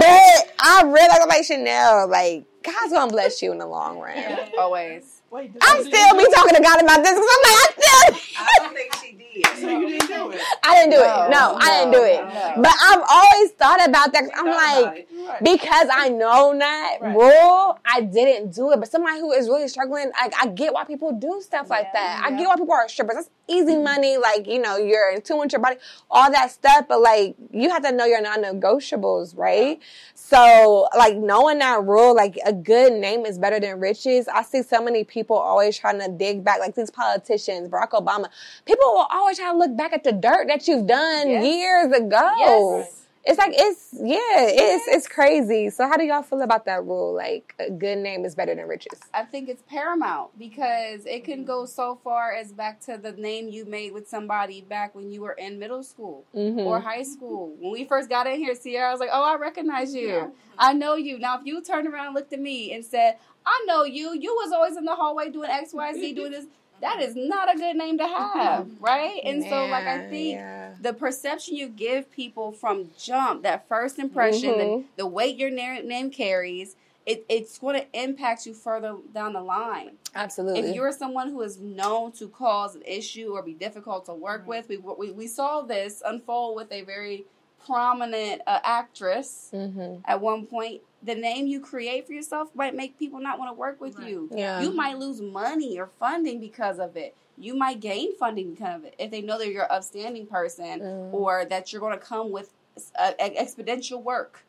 but I realized, I'm like, Chanel, like, God's gonna bless you in the long run. Yeah, always. Wait, I'm still be talking to God about this because I'm like, I still. I don't think she did. So you didn't do it. I didn't do no, it. No, no, I didn't do it. No. But I've always thought about that. I'm like, right. because I know that right. rule, I didn't do it. But somebody who is really struggling, like I get why people do stuff yeah, like that. Yeah. I get why people are strippers. That's easy mm-hmm. money. Like you know, you're in tune with your body, all that stuff. But like, you have to know your non-negotiables, right? Yeah. So like knowing that rule, like a good name is better than riches. I see so many people always trying to dig back, like these politicians, Barack Obama. People will always try to look back at the dirt that you've done yes. years ago. Yes. It's like it's yeah, it's it's crazy. So how do y'all feel about that rule? Like a good name is better than riches. I think it's paramount because it can go so far as back to the name you made with somebody back when you were in middle school Mhm. or high school. When we first got in here, Cierra, I was like, "Oh, I recognize you. Yeah. I know you." Now, if you turned around and looked at me and said, "I know you. You was always in the hallway doing X, Y, Z, doing this." That is not a good name to have, <laughs> right? And so, like, I think yeah. the perception you give people from jump, that first impression, Mhm. the, the weight your na- name carries, it, it's going to impact you further down the line. absolutely. If you're someone who is known to cause an issue or be difficult to work with, we, we, we saw this unfold with a very prominent uh, actress hmm at one point. The name you create for yourself might make people not want to work with you. Yeah. You might lose money or funding because of it. You might gain funding because of it if they know that you're an upstanding person Mm. or that you're going to come with uh, exponential work.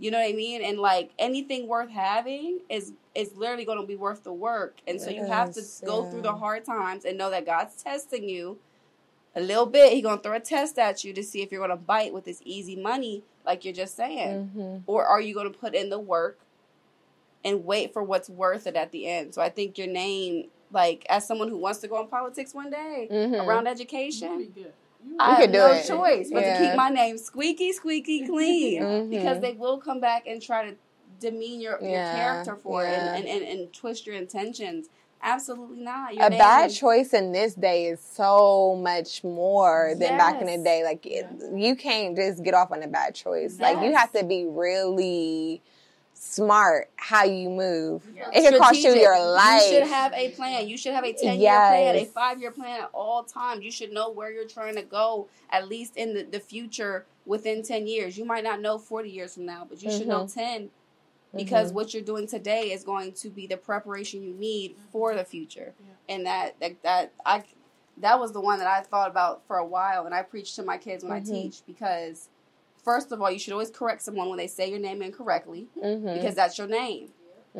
You know what I mean? And like anything worth having is is literally going to be worth the work. And so you have to Yes, go yeah. through the hard times and know that God's testing you a little bit. he going to throw a test at you to see if you're going to bite with this easy money, like you're just saying, hmm or are you going to put in the work and wait for what's worth it at the end? So I think your name, like as someone who wants to go in politics one day Mhm. around education. You I could have do no it. choice but to keep my name squeaky, squeaky <laughs> clean Mhm. because they will come back and try to demean your, your character for it yeah. and, and, and, and twist your intentions. Absolutely not. Your a bad is- choice in this day is so much more than back in the day. Like it, you can't just get off on a bad choice. Like you have to be really smart how you move. It can cost you your life. You should have a plan. You should have a 10 year plan, a five year plan at all times. You should know where you're trying to go, at least in the, the future within 10 years. You might not know 40 years from now, but you should know mm-hmm. 10 because what you're doing today is going to be the preparation you need for the future. And that, that, that, I, that was the one that I thought about for a while and I preach to my kids when I teach because. First of all, you should always correct someone when they say your name incorrectly Mhm. because that's your name.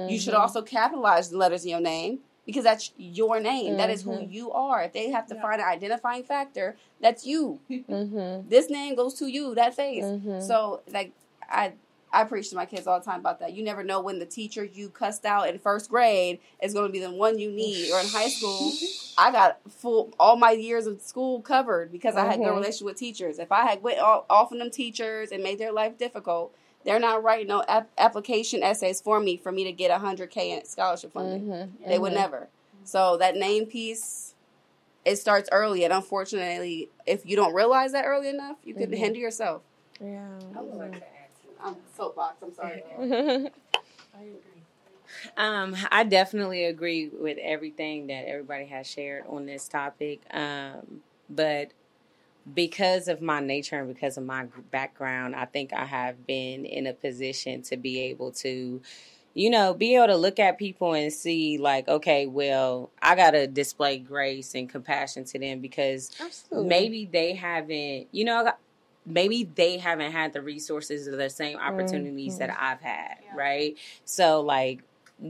You should Mhm. also capitalize the letters in your name because that's your name. That is who Mhm. you are. If they have to find an identifying factor, that's you. Mhm. This name goes to you, that face. So like I I preach to my kids all the time about that. You never know when the teacher you cussed out in first grade is going to be the one you need, or in high school. I got full all my years of school covered because I had good Mhm. relationship with teachers. If I had went off, off on them teachers and made their life difficult, they're not writing no ap- application essays for me for me to get a hundred k in scholarship funding. Mhm. They would never. So that name piece, it starts early, and unfortunately, if you don't realize that early enough, you could hinder yourself. Yeah. I'm soapbox. I'm sorry. <laughs> Um, I definitely agree with everything that everybody has shared on this topic. Um, but because of my nature and because of my background, I think I have been in a position to be able to, you know, be able to look at people and see, like, okay, well, I got to display grace and compassion to them because Absolutely. maybe they haven't, you know, maybe they haven't had the resources or the same opportunities that I've had, right? So, like,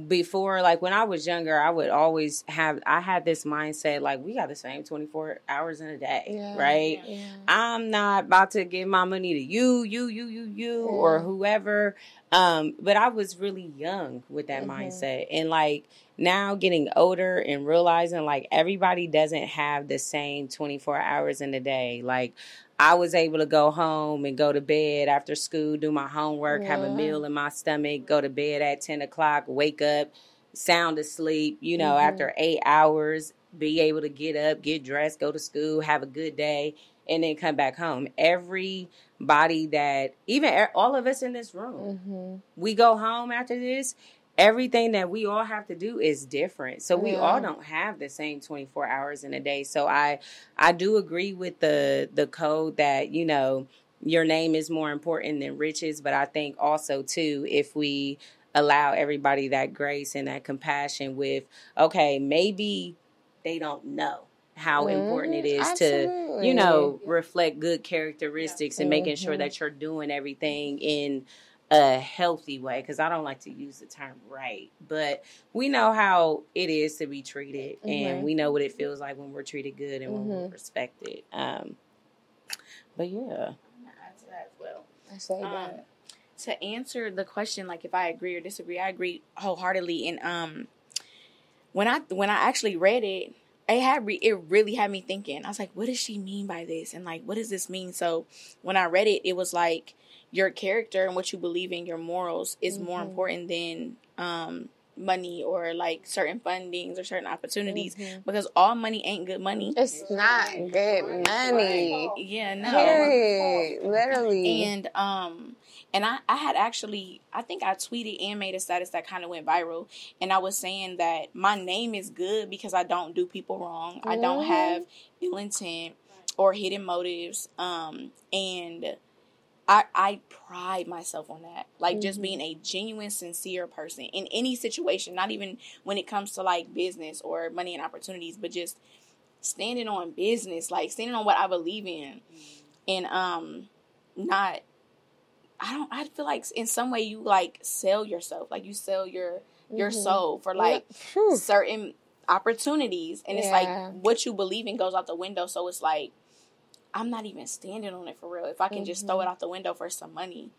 before, like when I was younger, I would always have, I had this mindset like, we got the same 24 hours in a day, Yeah. right? Yeah. I'm not about to give my money to you, you, you, you, you, or whoever. Um, but I was really young with that Mhm. mindset. And like now getting older and realizing like everybody doesn't have the same 24 hours in a day. Like I was able to go home and go to bed after school, do my homework, have a meal in my stomach, go to bed at 10 o'clock, wake up, sound asleep, you know, Mhm. after eight hours, be able to get up, get dressed, go to school, have a good day, and then come back home. Everybody that, even all of us in this room, Mhm. we go home after this. Everything that we all have to do is different. So we all don't have the same 24 hours in a day. So I I do agree with the the code that, you know, your name is more important than riches, but I think also too if we allow everybody that grace and that compassion with okay, maybe they don't know how important it is to Absolutely. you know reflect good characteristics and making sure Mhm. that you're doing everything in a healthy way because i don't like to use the term right but we know how it is to be treated and Mhm. we know what it feels like when we're treated good and when we're Mhm. respected um but yeah add to that as well. say Um, that. to answer the question, like if I agree or disagree, I agree wholeheartedly. And um, when I when I actually read it, it had re- it really had me thinking. I was like, what does she mean by this? And like, what does this mean? So when I read it, it was like your character and what you believe in, your morals, is more Mhm. important than um money or like certain fundings or certain opportunities Mhm. because all money ain't good money. It's not good money. Yeah, no. Period. Literally. And um and I, I had actually I think I tweeted and made a status that kind of went viral and I was saying that my name is good because I don't do people wrong. I don't have ill intent or hidden motives. Um and I I pride myself on that. Like just Mhm. being a genuine, sincere person in any situation, not even when it comes to like business or money and opportunities, but just standing on business, like standing on what I believe in. And um not I don't I feel like in some way you like sell yourself. Like you sell your your Mhm. soul for like Yeah. Certain opportunities and it's like what you believe in goes out the window so it's like i'm not even standing on it for real if i can just throw it Mhm. out the window for some money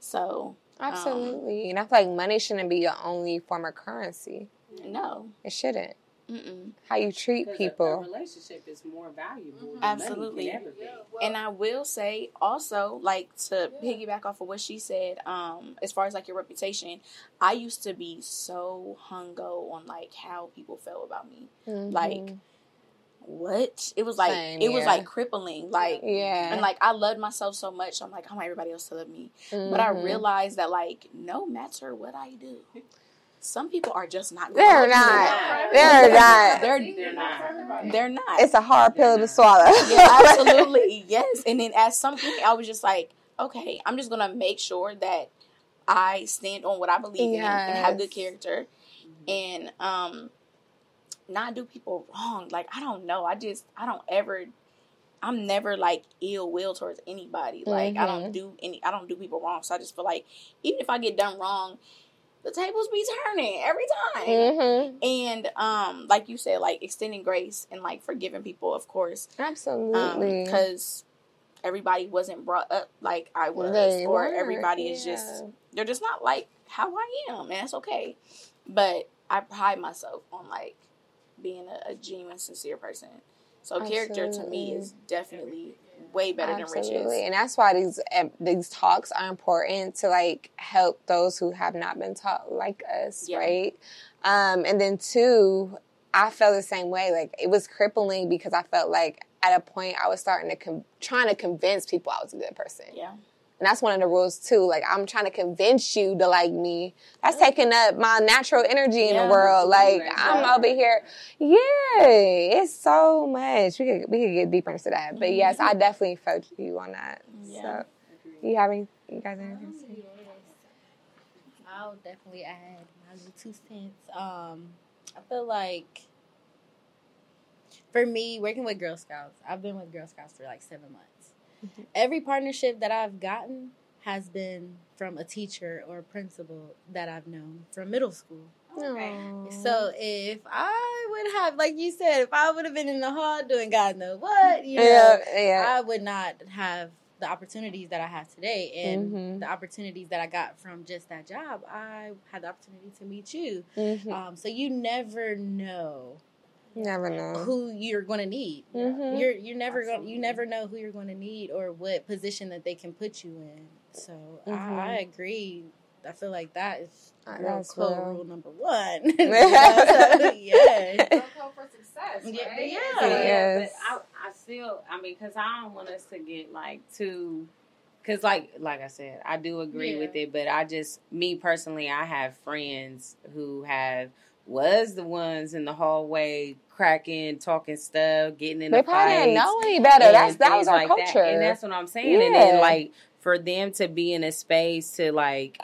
so um, Absolutely. and I feel like money shouldn't be your only form of currency. no It shouldn't. Mm-mm. How you treat 'Cause a- A, people. relationship is more valuable. than Absolutely. Money can ever be. and i will say also like to piggyback off of what she said um as far as like your reputation i used to be so hungo on like how people felt about me like Mhm. What it was like Same, it was like crippling like yeah. and like I loved myself so much, I'm like, I want everybody else to love me. But I Mhm. realized that like no matter what I do, some people are just not. gonna They're love you. not. They're not. They're They're not. they're not. It's a hard pill to swallow. yeah, absolutely <laughs> yes. And then at some point, I was just like, okay, I'm just gonna make sure that I stand on what I believe in and have good Yes. character, and um, not do people wrong. Like I don't know. I just I don't ever. I'm never like ill will towards anybody. Like I don't Mhm. do any. I don't do people wrong. So I just feel like even if I get done wrong, the tables be turning every time. hmm And um, like you said, like extending grace and like forgiving people, of course Absolutely. because everybody wasn't brought up like I was, They or weren't, everybody is just they're just not like how I am, and that's okay. But I pride myself on like being a, a genuine, sincere person. So character to me is definitely way better than Absolutely. riches. And that's why these these talks are important to like help those who have not been taught like us, Yeah. right? Um, and then two, I felt the same way. Like it was crippling because I felt like at a point I was starting to com- trying to convince people I was a good person. Yeah, And that's one of the rules too. Like I'm trying to convince you to like me. That's taking up my natural energy in Yeah, the world. Like. I'm over here. Yeah, it's so much. We could we could get deeper into that. But yes, I definitely felt you on that. Yeah. So you have any you guys have anything to say? I'll definitely add my little two cents. Um, I feel like for me, working with Girl Scouts, I've been with Girl Scouts for like seven months. Mm-hmm. Every partnership that I've gotten has been from a teacher or a principal that I've known from middle school. Aw. So if I would have, like you said, if I would have been in the hall doing God knows what, you know, yeah, yeah. I would not have the opportunities that I have today and Mhm. the opportunities that I got from just that job. I had the opportunity to meet you. Mhm. Um, so you never know Never know. who you're going to need. Mhm. You're you're never going you never know who you're going to need or what position that they can put you in. So Mhm. I, I agree. I feel like that is real code rule number one. <laughs> You <laughs> know, so, yeah. Go for success, Yeah, right? yeah. So, Yes. But I, I still, I mean, because I don't want us to get like too, because like, like I said, I do agree Yeah. with it, but I just, me personally, I have friends who have was the ones in the hallway cracking, talking stuff, getting in They the probably fights. didn't know any better. and That's that was our like that. culture. and that's what I'm saying. And then like for them to be in a space to like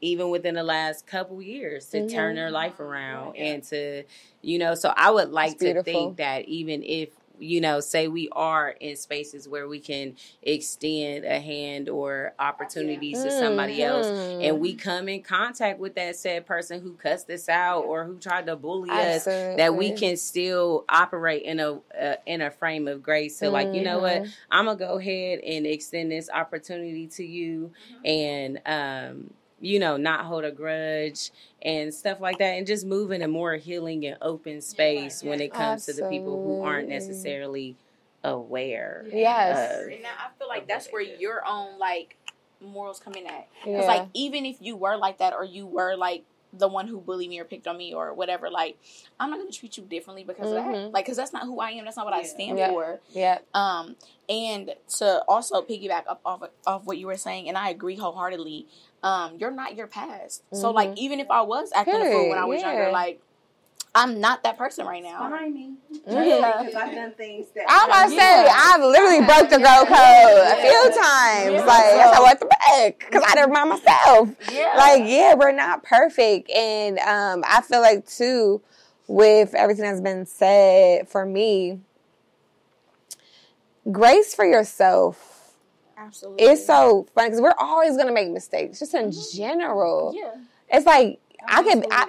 even within the last couple years to turn Mhm. their life around and to you know so i would like It's to beautiful. think that even if you know, say we are in spaces where we can extend a hand or opportunities to somebody else, Mhm. and we come in contact with that said person who cussed us out or who tried to bully us, that we can still operate in a uh, in a frame of grace. So, like, you know what, Mhm. I'm gonna go ahead and extend this opportunity to you, and um, you know, not hold a grudge and stuff like that, and just move in a more healing and open space when it comes to the people who aren't necessarily aware. Yes. of- And now I feel like that's where your own like morals come in at. Because Yeah. like even if you were like that or you were like the one who bullied me or picked on me or whatever, like I'm not gonna treat you differently because of that. Mhm. Like, because that's not who I am. That's not what I stand Yeah. for. Yeah. Um, and to also piggyback up off off what you were saying, and I agree wholeheartedly. Um, you're not your past. So like, even if I was acting a fool when I was Mm-hmm. Younger, like I'm not that person right now. Behind me, <laughs> Mhm. because I've done things that I'm about to Yeah. say I've literally <laughs> broke the girl code a few times. Yeah. Like I said, what the heck? Because I didn't remind myself. Yeah. Like yeah, we're not perfect, and um, I feel like too, with everything that's been said for me, grace for yourself. Absolutely. It's so funny because we're always gonna make mistakes, just in general. yeah. It's like I could. I,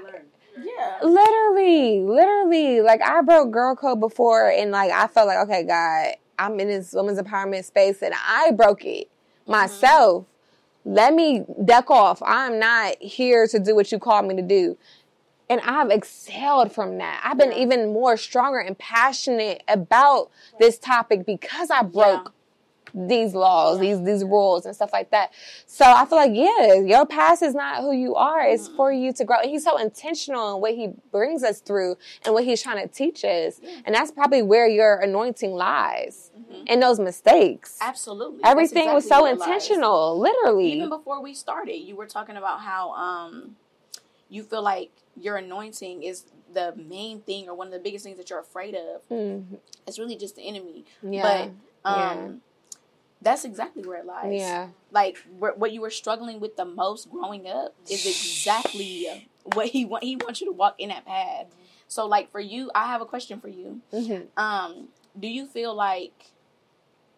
Yeah. Literally, literally, like I broke girl code before, and like I felt like, okay, God, I'm in this women's empowerment space, and I broke it myself. Let me duck off. I'm not here to do what you called me to do. And I've excelled from that. I've been even more stronger and passionate about this topic because I broke these laws, these these rules and stuff like that. So I feel like yeah, your past is not who you are. It's for you to grow. And he's so intentional in what he brings us through and what he's trying to teach us. And that's probably where your anointing lies in those mistakes. Absolutely. Everything was so it lies. intentional, literally. Even before we started, you were talking about how um you feel like your anointing is the main thing or one of the biggest things that you're afraid of. Mhm. It's really just the enemy. Yeah. But um Yeah. That's exactly where it lies. Yeah. Like what you were struggling with the most growing up is exactly <sighs> what he want. He wants you to walk in that path. So, like for you, I have a question for you. Mhm. Um, do you feel like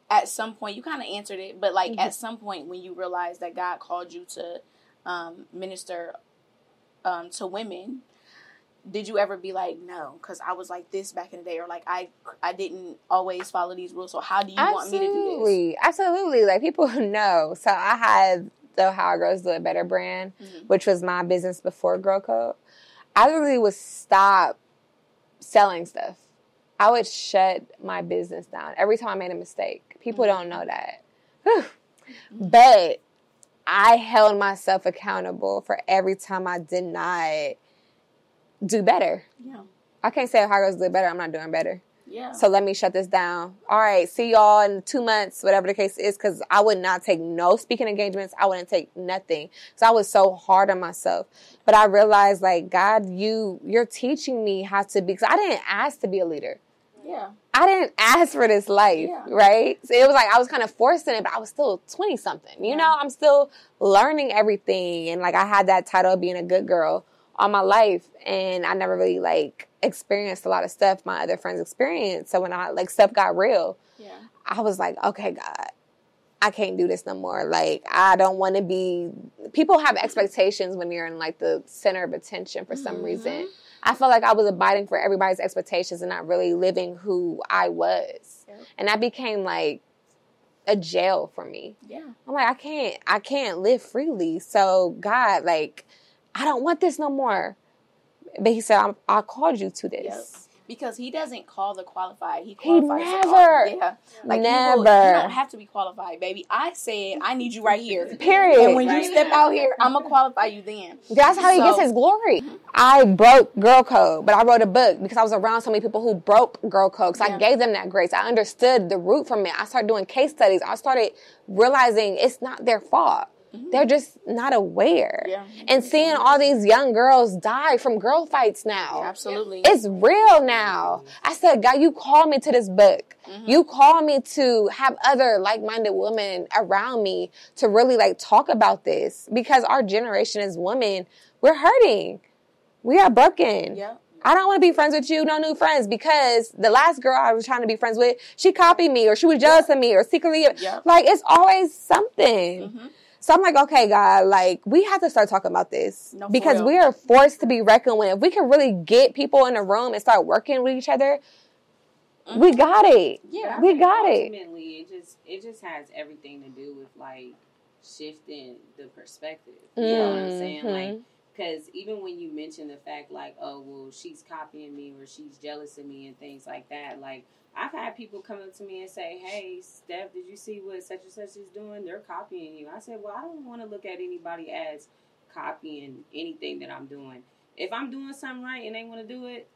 at some point you kind of answered it, but like Mm-hmm. at some point when you realized that God called you to um, minister um, to women, did you ever be like, no, because I was like this back in the day, or like I I didn't always follow these rules. So how do you want me to do this? Absolutely. Absolutely. Like people <laughs> know. So I had the How Girls Do It Better brand, Mhm. which was my business before Girl Code. I literally would stop selling stuff. I would shut my business down every time I made a mistake. People don't know that. Whew. But I held myself accountable for every time I did not do better. Yeah, I can't say Do It Better. I'm not doing better. yeah. So let me shut this down. All right, see y'all in two months, whatever the case is, because I would not take no speaking engagements. I wouldn't take nothing. So I was so hard on myself. But I realized, like, God, you you're teaching me how to be. Because I didn't ask to be a leader. yeah. I didn't ask for this life, Yeah. right? So it was like I was kind of forcing it, but I was still twenty something. You know, I'm still learning everything, and like I had that title of being a good girl all my life, and I never really like experienced a lot of stuff my other friends experienced. So when I like stuff got real, Yeah. I was like, okay, God, I can't do this no more. Like, I don't want to be. People have expectations when you're in like the center of attention for some mm-hmm. reason. I felt like I was abiding for everybody's expectations and not really living who I was, Yep. and that became like a jail for me. Yeah. I'm like, I can't, I can't live freely. So God, like, I don't want this no more. But He said, I'm, I called you to this. Yep. Because he doesn't call the qualified. He He qualifies the never. qualified. Yeah. Like you will- You, don't have to be qualified, baby. I said I need you right here. Period. And when you step out here, I'm gonna qualify you then. That's how he gets his glory. I broke girl code, but I wrote a book because I was around so many people who broke girl code. So I gave them that grace. I understood the root from it. I started doing case studies. I started realizing it's not their fault. They're just not aware. Mm-hmm. Yeah. And seeing all these young girls die from girl fights now. Absolutely. It's real now. I said, God, you called me to this book. Mm-hmm. You called me to have other like-minded women around me to really like talk about this because our generation as women, we're hurting. We are broken. yeah. I don't want to be friends with you, no new friends, because the last girl I was trying to be friends with, she copied me or she was jealous of me or secretly, Yep. like it's always something. Mhm. So I'm like, okay, God, like we have to start talking about this No, because we are forced to be reckoned with. If we can really get people in a room and start working with each other, we got it. Yeah. We got it. Ultimately, it just it just has everything to do with like shifting the perspective. You know what I'm saying? Mhm. Like, because even when you mention the fact, like, oh, well, she's copying me or she's jealous of me and things like that, like. I've had people come up to me and say, "Hey, Steph, did you see what such and such is doing? They're copying you." I said, "Well, I don't want to look at anybody as copying anything that I'm doing. If I'm doing something right and they want to do it,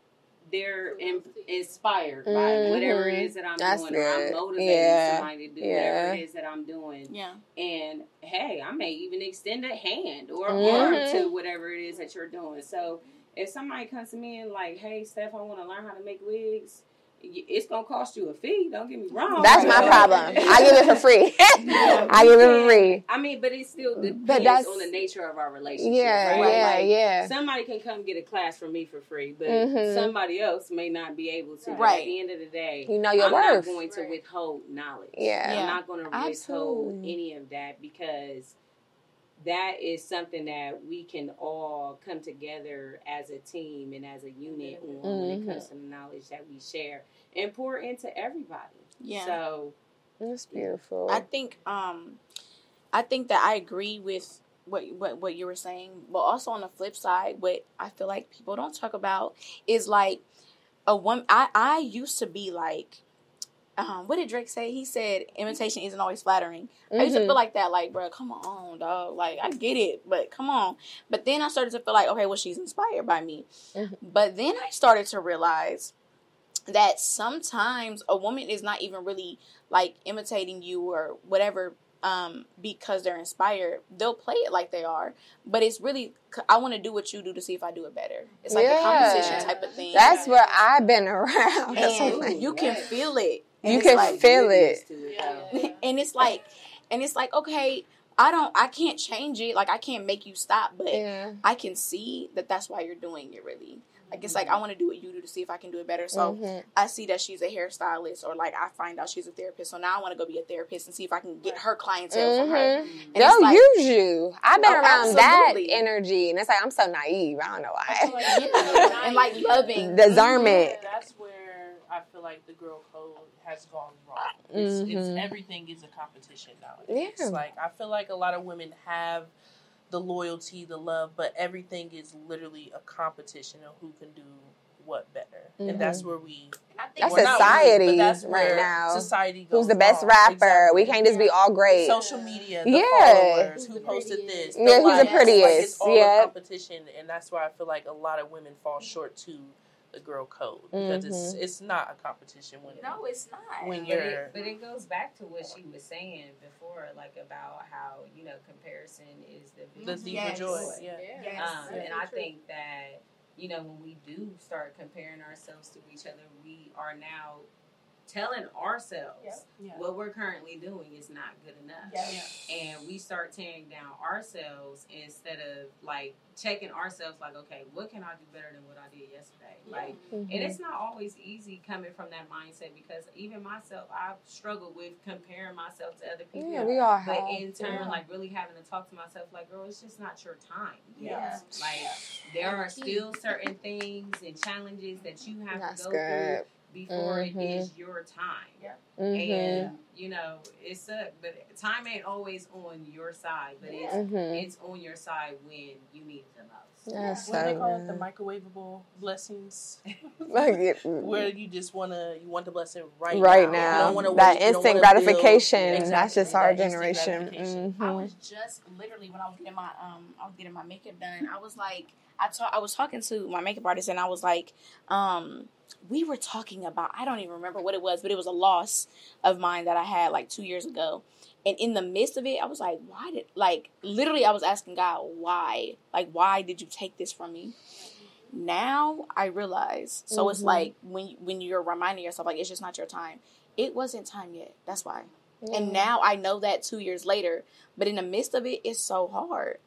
they're in, inspired by Mhm. whatever it is that I'm That's doing, or I'm motivating Yeah. somebody to do Yeah. whatever it is that I'm doing. Yeah. And hey, I may even extend a hand or Mhm. arm to whatever it is that you're doing. So if somebody comes to me and like, "Hey, Steph, I want to learn how to make wigs," y- it's gonna cost you a fee. Don't get me wrong. That's my problem. <laughs> I give it for free. <laughs> I give it for free. I mean, but it still depends that's- on the nature of our relationship. Yeah, right? yeah, Like, yeah. Somebody can come get a class from me for free, but Mhm. somebody else may not be able to. Right. At the end of the day, You know your I'm worth. not going to withhold knowledge. Yeah. Yeah. I'm not going to withhold Absolutely. any of that because that is something that we can all come together as a team and as a unit on when it Mhm. comes to the knowledge that we share and pour into everybody. Yeah. So That's beautiful. I think um I think that I agree with what what what you were saying, but also on the flip side, what I feel like people don't talk about is like a woman. I I used to be like, um, what did Drake say? He said imitation isn't always flattering. I used to Mhm. feel like that, like, bro, come on, dog. Like, I get it, but come on. But then I started to feel like, okay, well, she's inspired by me. Mhm. But then I started to realize that sometimes a woman is not even really like imitating you or whatever um because they're inspired they'll play it like they are but it's really i want to do what you do to see if i do it better it's like Yeah. a competition type of thing That's where I've been <laughs> around. and you can feel it And You can like, feel it. it, though. <laughs> and it's like and it's like okay i don't i can't change it like i can't make you stop but yeah. i can see that that's why you're doing it really like it's like i want to do what you do to see if i can do it better so Mhm. I see that she's a hairstylist, or like I find out she's a therapist. So now I want to go be a therapist and see if I can get her clientele from her. And it's They'll like- use you. I've been Oh, around that absolutely. energy, and it's like I'm so naive. I don't know why. <laughs> and like loving. Discernment. That's where I feel like the girl code has gone wrong. It's, it's Mhm. everything is a competition nowadays. Yeah. Like I feel like a lot of women have the loyalty, the love, but everything is literally a competition of who can do what better, and that's where we. That's well, not we, society but that's right where now. Society goes Who's the best wrong. rapper? Exactly. We can't just be all great. Social media, the Yeah. followers, who posted this. Yeah, who's the likes, prettiest, Like it's all yeah. a competition, and that's why I feel like a lot of women fall short to the girl code because it's Mhm. it's not a competition when No, it's not. when But you're it, but it goes back to what she was saying before, like about how you know comparison is the the thief deeper Yes. joy. Yeah. Yes. Um, and I think that you know when we do start comparing ourselves to each other, we are now telling ourselves Yeah. what we're currently doing is not good enough. And we start tearing down ourselves instead of like checking ourselves like, okay, what can I do better than what I did yesterday? Like Mhm. and it's not always easy coming from that mindset because even myself, I've struggled with comparing myself to other people. yeah, we all but in turn, yeah. like really having to talk to myself, like, girl, it's just not your time. Yeah. Like there are still certain things and challenges that you have That's to go good. through before Mhm. it is your time. Mhm. And you know, it's a but time ain't always on your side, but it's Mhm. it's on your side when you need it the most. That's What do they so call it? The microwavable blessings, <laughs> Like where you just wanna you want the blessing right right now. Now, that wait, instant gratification. Exactly, That's just that our instant generation. gratification. I was just literally when I was getting my um I was getting my makeup done. I was like I ta- I was talking to my makeup artist and I was like um we were talking about I don't even remember what it was, but it was a loss of mine that I had like 2 years ago. And in the midst of it, I was like, why did like literally I was asking God, why? Like why did you take this from me? Now I realize. So it's Mhm. like when when you're reminding yourself like it's just not your time. It wasn't time yet. That's why. And now I know that two years later. But in the midst of it, it's so hard.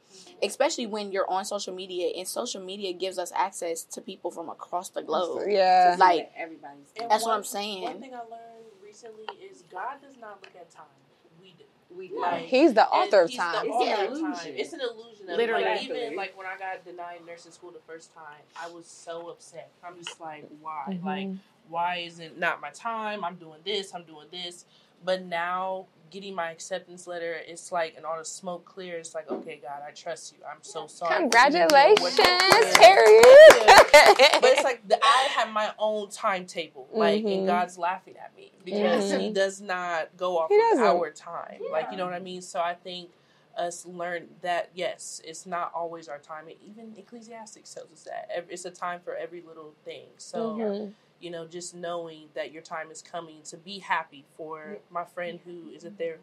Especially when you're on social media and social media gives us access to people from across the globe. Yeah. Like everybody's. And That's what I'm saying. One thing I learned recently is God does not look at time. We do. We Like, He's the author of time. It's an of time. illusion. It's an illusion. Of, Literally. Like, even like when I got denied nursing school the first time, I was so upset. I'm just like, why? Mm-hmm. Like, why isn't not my time? I'm doing this. I'm doing this. But now getting my acceptance letter, it's like, and all the smoke clears. It's like, okay, God, I trust you. I'm so sorry. for even doing Congratulations, but it's like the, I <laughs> have my own timetable, like, Mhm. and God's laughing at me because He Mhm. does not go off He of our time. Like, you know what I mean? So I think us learn that yes, it's not always our time. And even Ecclesiastics tells us that it's a time for every little thing. So Mhm. You know, just knowing that your time is coming to be happy for my friend who is it there.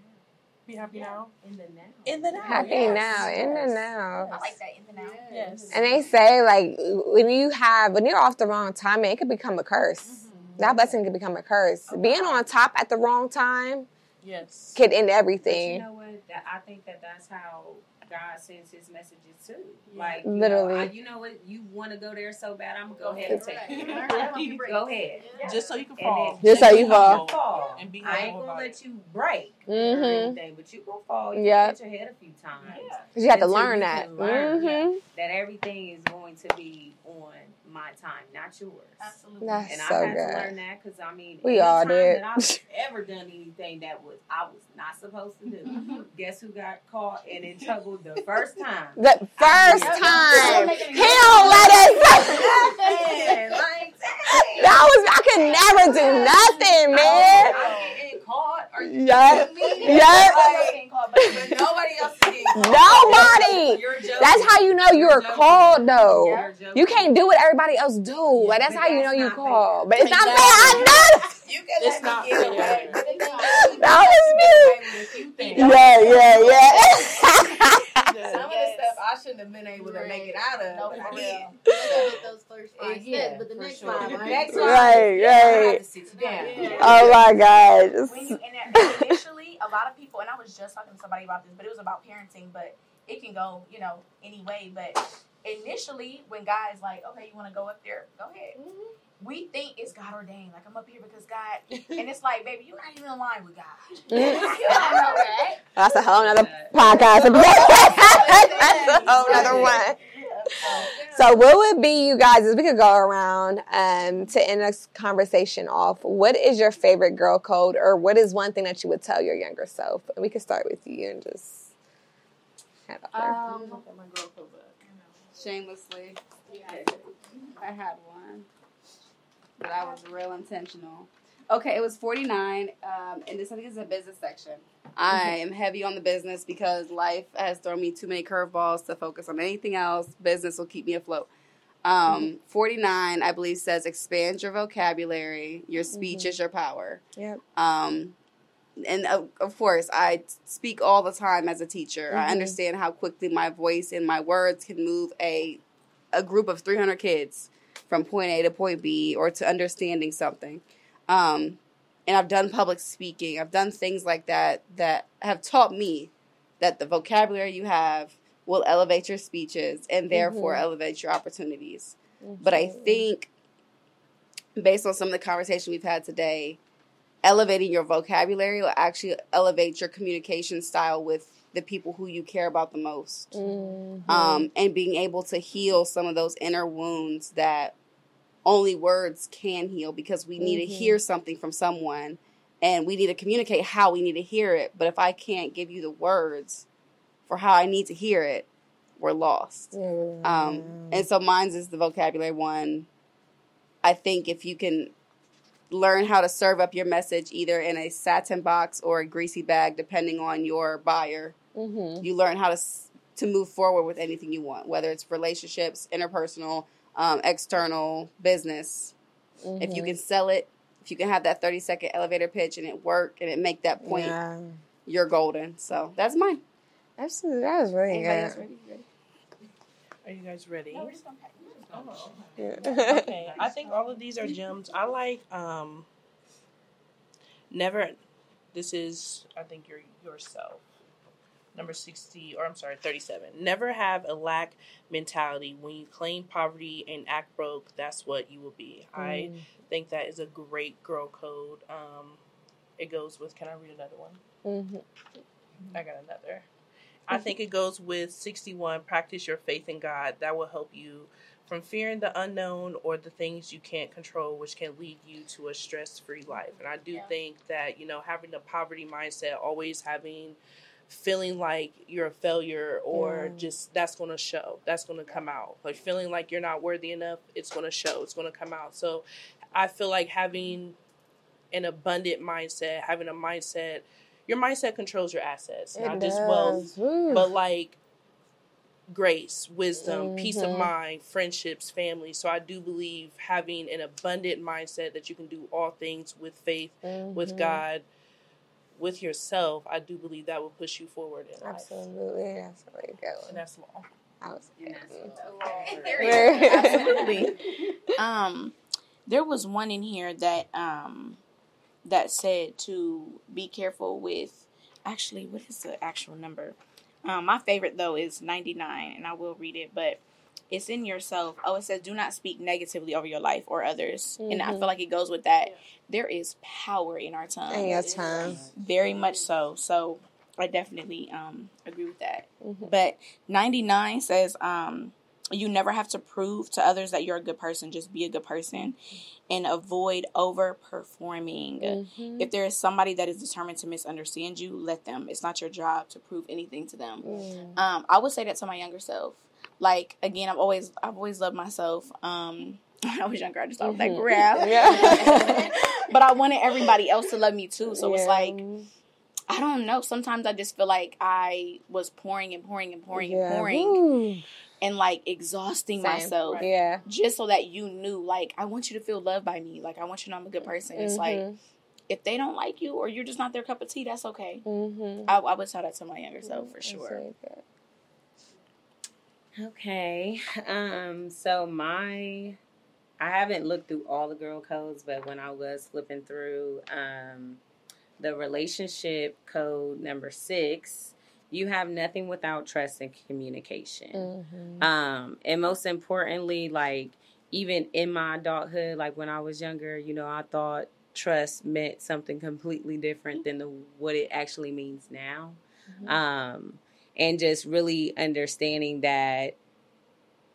Be happy now. In the now. In the now. Happy yes. now, in the now. I like that in the now. Yes. And they say like when you have when you're off the wrong timing, it could become a curse. Mm-hmm. That blessing could become a curse. Being on top at the wrong time Yes. could end But you know what? That, I think that that's how God sends His messages too. Like you Literally. know, I, you know what? You want to go there so bad. I'm gonna go ahead and take you. <laughs> go ahead. Just so you can And fall. Just so you be fall. Fall. And be I ain't gonna about let you break or Mhm. anything, but you gonna fall. You Yeah. hit your head a few times. You have to learn you that. learn, yeah, Mhm. that everything is going to be on my time, not yours. Absolutely. That's And so I had to learn that because I mean, We all anytime did. That I've <laughs> ever done anything that was I was not supposed to do. Mm-hmm. Guess who got caught and in trouble the first time? The first Yeah. time he don't let us. <laughs> Man, like, dang. That was I could never do nothing, man. I'm getting caught. Are you Yeah. kidding me? Yeah. But <laughs> nobody else is getting caught. Nobody. You're joking. That's how you know you're joking. called, though. You're. You can't do what everybody else do. Yeah, like that's how you know you not called. But it's not fair. I know. You can It's let not me get away. That was me. Yeah, yeah, yeah. Some of the stuff I shouldn't have been able to make it out of. No, for I real. did. Get those first Yeah, steps, but the next sure. five, The right? next one, Right, I have right. to sit you down. Oh my gosh. when you, and initially, a lot of people, and I was just talking to somebody about this, but it was about parenting, but it can go, you know, any way. But initially, when guys like, okay, you want to go up there, go ahead. Mm-hmm. We think it's God ordained. Like I'm up here because God, <laughs> and it's like, baby, you're not even in line with God. <laughs> <laughs> You know that. That's a whole other podcast. That's a whole nother one. So, what would be you guys? If we could go around um, to end this conversation off, what is your favorite girl code, or what is one thing that you would tell your younger self? And we could start with you and just. head off there. Um, shamelessly, I had one, but I was real intentional. Okay, it was 49, um, and this I think is a business section. I am heavy on the business because life has thrown me too many curveballs to focus on anything else. Business will keep me afloat. Um, 49, I believe, says expand your vocabulary. Your speech is your power. Yep. Um, and of, of course, I speak all the time as a teacher. I Mhm. understand how quickly my voice and my words can move a a group of 300 kids from point A to point B or to understanding something. Um, and I've done public speaking. I've done things like that that have taught me that the vocabulary you have will elevate your speeches and therefore Mhm. elevate your opportunities. But I think, based on some of the conversation we've had today, elevating your vocabulary will actually elevate your communication style with the people who you care about the most. Mhm. Um, and being able to heal some of those inner wounds that only words can heal because we need to Mhm. hear something from someone and we need to communicate how we need to hear it. But if I can't give you the words for how I need to hear it, we're lost. Um, and so mine's is the vocabulary one. I think if you can learn how to serve up your message either in a satin box or a greasy bag, depending on your buyer, Mhm. you learn how to to move forward with anything you want, whether it's relationships, interpersonal, um, external, business. If you can sell it, if you can have that thirty second elevator pitch and it work and it make that point, Yeah. you're golden. So that's mine. That's that was really Anybody good. ready? Ready? Are you guys ready? No, we're just gonna pack. Oh. <laughs> Yeah. okay, I think all of these are gems. I like um never This is, I think, your yourself. Number 60, or I'm sorry, 37. Never have a lack mentality. When you claim poverty and act broke, that's what you will be. Mm. I think that is a great girl code. Um, it goes with, can I read another one? Mm-hmm. I got another. <laughs> I think it goes with 61 practice your faith in God. That will help you from fearing the unknown or the things you can't control, which can lead you to a stress free life. And I do yeah. think that, you know, having a poverty mindset, always having feeling like you're a failure or yeah. just that's going to show, that's going to come out. Like feeling like you're not worthy enough, it's going to show, it's going to come out. So I feel like having an abundant mindset, having a mindset, your mindset controls your assets, it not does. just wealth, Ooh. but like grace, wisdom, mm-hmm. peace of mm-hmm. mind, friendships, family. So I do believe having an abundant mindset that you can do all things with faith, mm-hmm. with God, with yourself. I do believe that will push you forward in Absolutely. life. Absolutely, that's where you go. And that's small. I was okay. <laughs> <laughs> Absolutely. um, there was one in here that um that said to be careful with. Actually, what is the actual number? Um, my favorite though is 99, and I will read it, but it's in yourself. Oh, it says, "Do not speak negatively over your life or others," mm-hmm. and I mm-hmm. feel like it goes with that. There is power in our tongue. In your tongue, very much so. So I definitely um, agree with that. Mm-hmm. But 99 says, um, "You never have to prove to others that you're a good person. Just be a good person." and avoid overperforming. Mm-hmm. If there is somebody that is determined to misunderstand you, let them. It's not your job to prove anything to them. Mm. Um, I would say that to my younger self. Like again, I've always I've always loved myself. Um, when <laughs> I was younger, I just thought mm-hmm. that grab. Yeah. <laughs> but I wanted everybody else to love me too. So yeah. it's like I don't know. Sometimes I just feel like I was pouring and pouring and pouring yeah. and pouring. Ooh and like exhausting Same. myself. Right. Yeah. Just so that you knew, like, I want you to feel loved by me. Like, I want you to know I'm a good person. Mm-hmm. It's like, mm-hmm. if they don't like you or you're just not their cup of tea, that's okay. Mm-hmm. I, I, would tell that to my younger self for sure. Okay. <laughs> Um, so my I haven't looked through all the girl codes, but when I was flipping through um, the relationship code number six, you have nothing without trust and communication. Mm-hmm. Um, and most importantly, like even in my adulthood, like when I was younger, you know, I thought trust meant something completely different than the what it actually means now. Mm-hmm. Um, and just really understanding that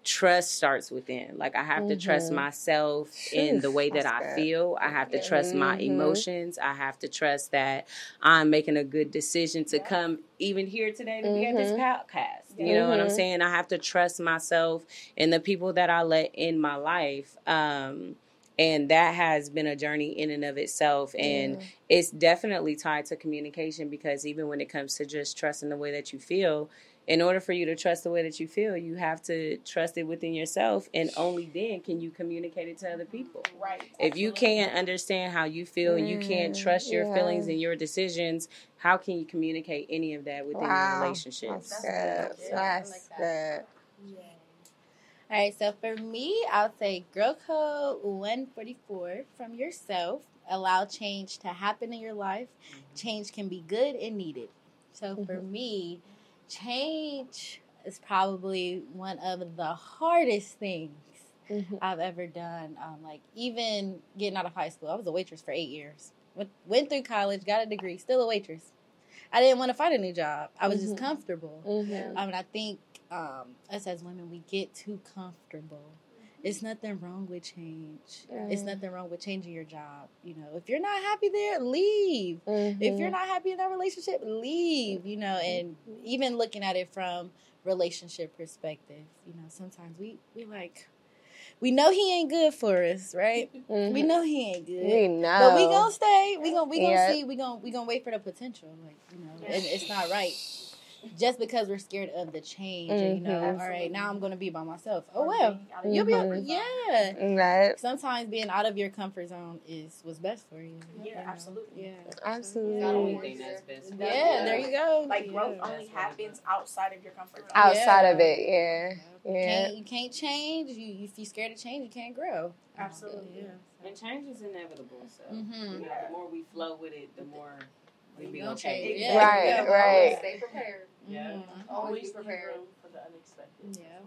trust starts within. Like I have mm-hmm. to trust mm-hmm. myself in the way that I good. feel. I have to trust mm-hmm. my emotions. I have to trust that I'm making a good decision to yeah. come even here today to mm-hmm. be at this mm-hmm. podcast. You know what I'm mm-hmm. saying? I have to trust myself and the people that I let in my life. Um, and that has been a journey in and of itself and mm. it's definitely tied to communication because even when it comes to just trusting the way that you feel in order for you to trust the way that you feel, you have to trust it within yourself, and only then can you communicate it to other people. Right. If you can't understand how you feel and you can't mm, trust your yeah. feelings and your decisions, how can you communicate any of that within wow. your relationships? That's good. That's like good. Yeah. All right, so for me, I'll say Girl Code 144 from yourself. Allow change to happen in your life. Mm-hmm. Change can be good and needed. So for mm-hmm. me, change is probably one of the hardest things mm-hmm. I've ever done. Um, like even getting out of high school, I was a waitress for eight years. Went, went through college, got a degree, still a waitress. I didn't want to find a new job. I was mm-hmm. just comfortable. Mm-hmm. I mean, I think um, us as women, we get too comfortable it's nothing wrong with change. Mm. It's nothing wrong with changing your job. You know, if you're not happy there, leave. Mm-hmm. If you're mm-hmm. not happy in that relationship, leave. You know, and even looking at it from relationship perspective, you know, sometimes we we like we know he ain't good for us, right? Mm-hmm. We know he ain't good. We know, but we gonna stay. We gonna we gonna yeah. see. We gonna we gonna wait for the potential. Like you know, and it's not right just because we're scared of the change. Mm-hmm. And, you know, mm-hmm. all right, now I'm going to be by myself. Oh well, mm-hmm. you'll be mm-hmm. yeah. Right. Sometimes being out of your comfort zone is what's best for you. Yeah, absolutely. Yeah, absolutely. Yeah, there you go. Like growth only happens outside of your comfort zone. Outside yeah. of it, yeah. Yeah. You can't, you can't change. You, if you're scared of change, you can't grow. Absolutely. Yeah. And change is inevitable. So mm-hmm. you know, the more we flow with it, the more We be Don't okay. change. Yeah. Right, Yeah. right. Stay prepared. Yeah. Mhm. Always be leave prepared. room for the unexpected. Yeah.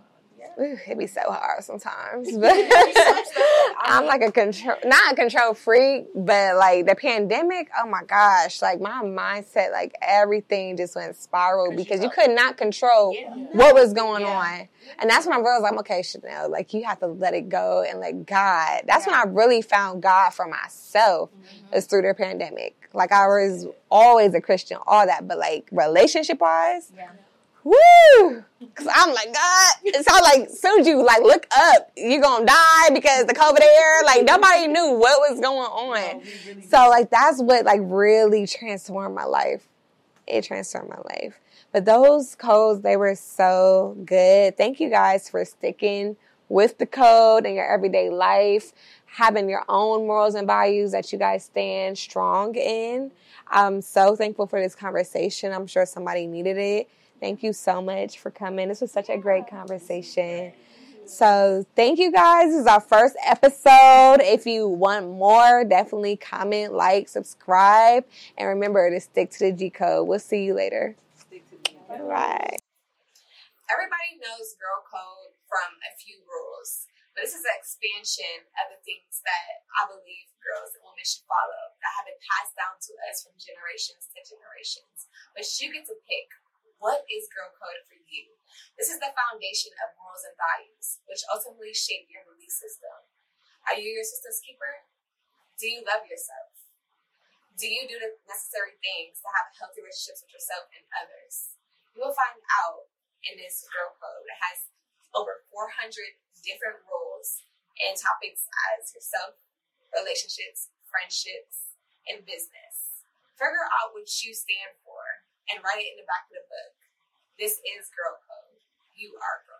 Ooh, it be so hard sometimes. But <laughs> I'm like a control, not a control freak, but like the pandemic. Oh my gosh! Like my mindset, like everything just went spiral because you could not control Yeah. what was going Yeah. on, and that's when I realized, like, okay, Chanel, like you have to let it go and let God. That's when I really found God for myself. Is through the pandemic. Like I was always a Christian, all that, but like relationship wise. Woo! Cause I'm like, God, it's all like, soon as you like look up, you're gonna die because the COVID air, like nobody knew what was going on. So like that's what like really transformed my life. It transformed my life. But those codes, they were so good. Thank you guys for sticking with the code in your everyday life, having your own morals and values that you guys stand strong in. I'm so thankful for this conversation. I'm sure somebody needed it. Thank you so much for coming. This was such a great conversation. So, thank you guys. This is our first episode. If you want more, definitely comment, like, subscribe, and remember to stick to the G code. We'll see you later. Bye. Everybody knows girl code from a few rules, but this is an expansion of the things that I believe girls and women should follow that have been passed down to us from generations to generations. But you get to pick what is girl code for you. This is the foundation of morals and values, which ultimately shape your belief system. Are you your system's keeper? Do you love yourself? Do you do the necessary things to have healthy relationships with yourself and others? You will find out in this girl code. It has over 400 different rules and topics as yourself, relationships, friendships, and business. Figure out what you stand for and write it in the back of the book. This is girl code. You are girl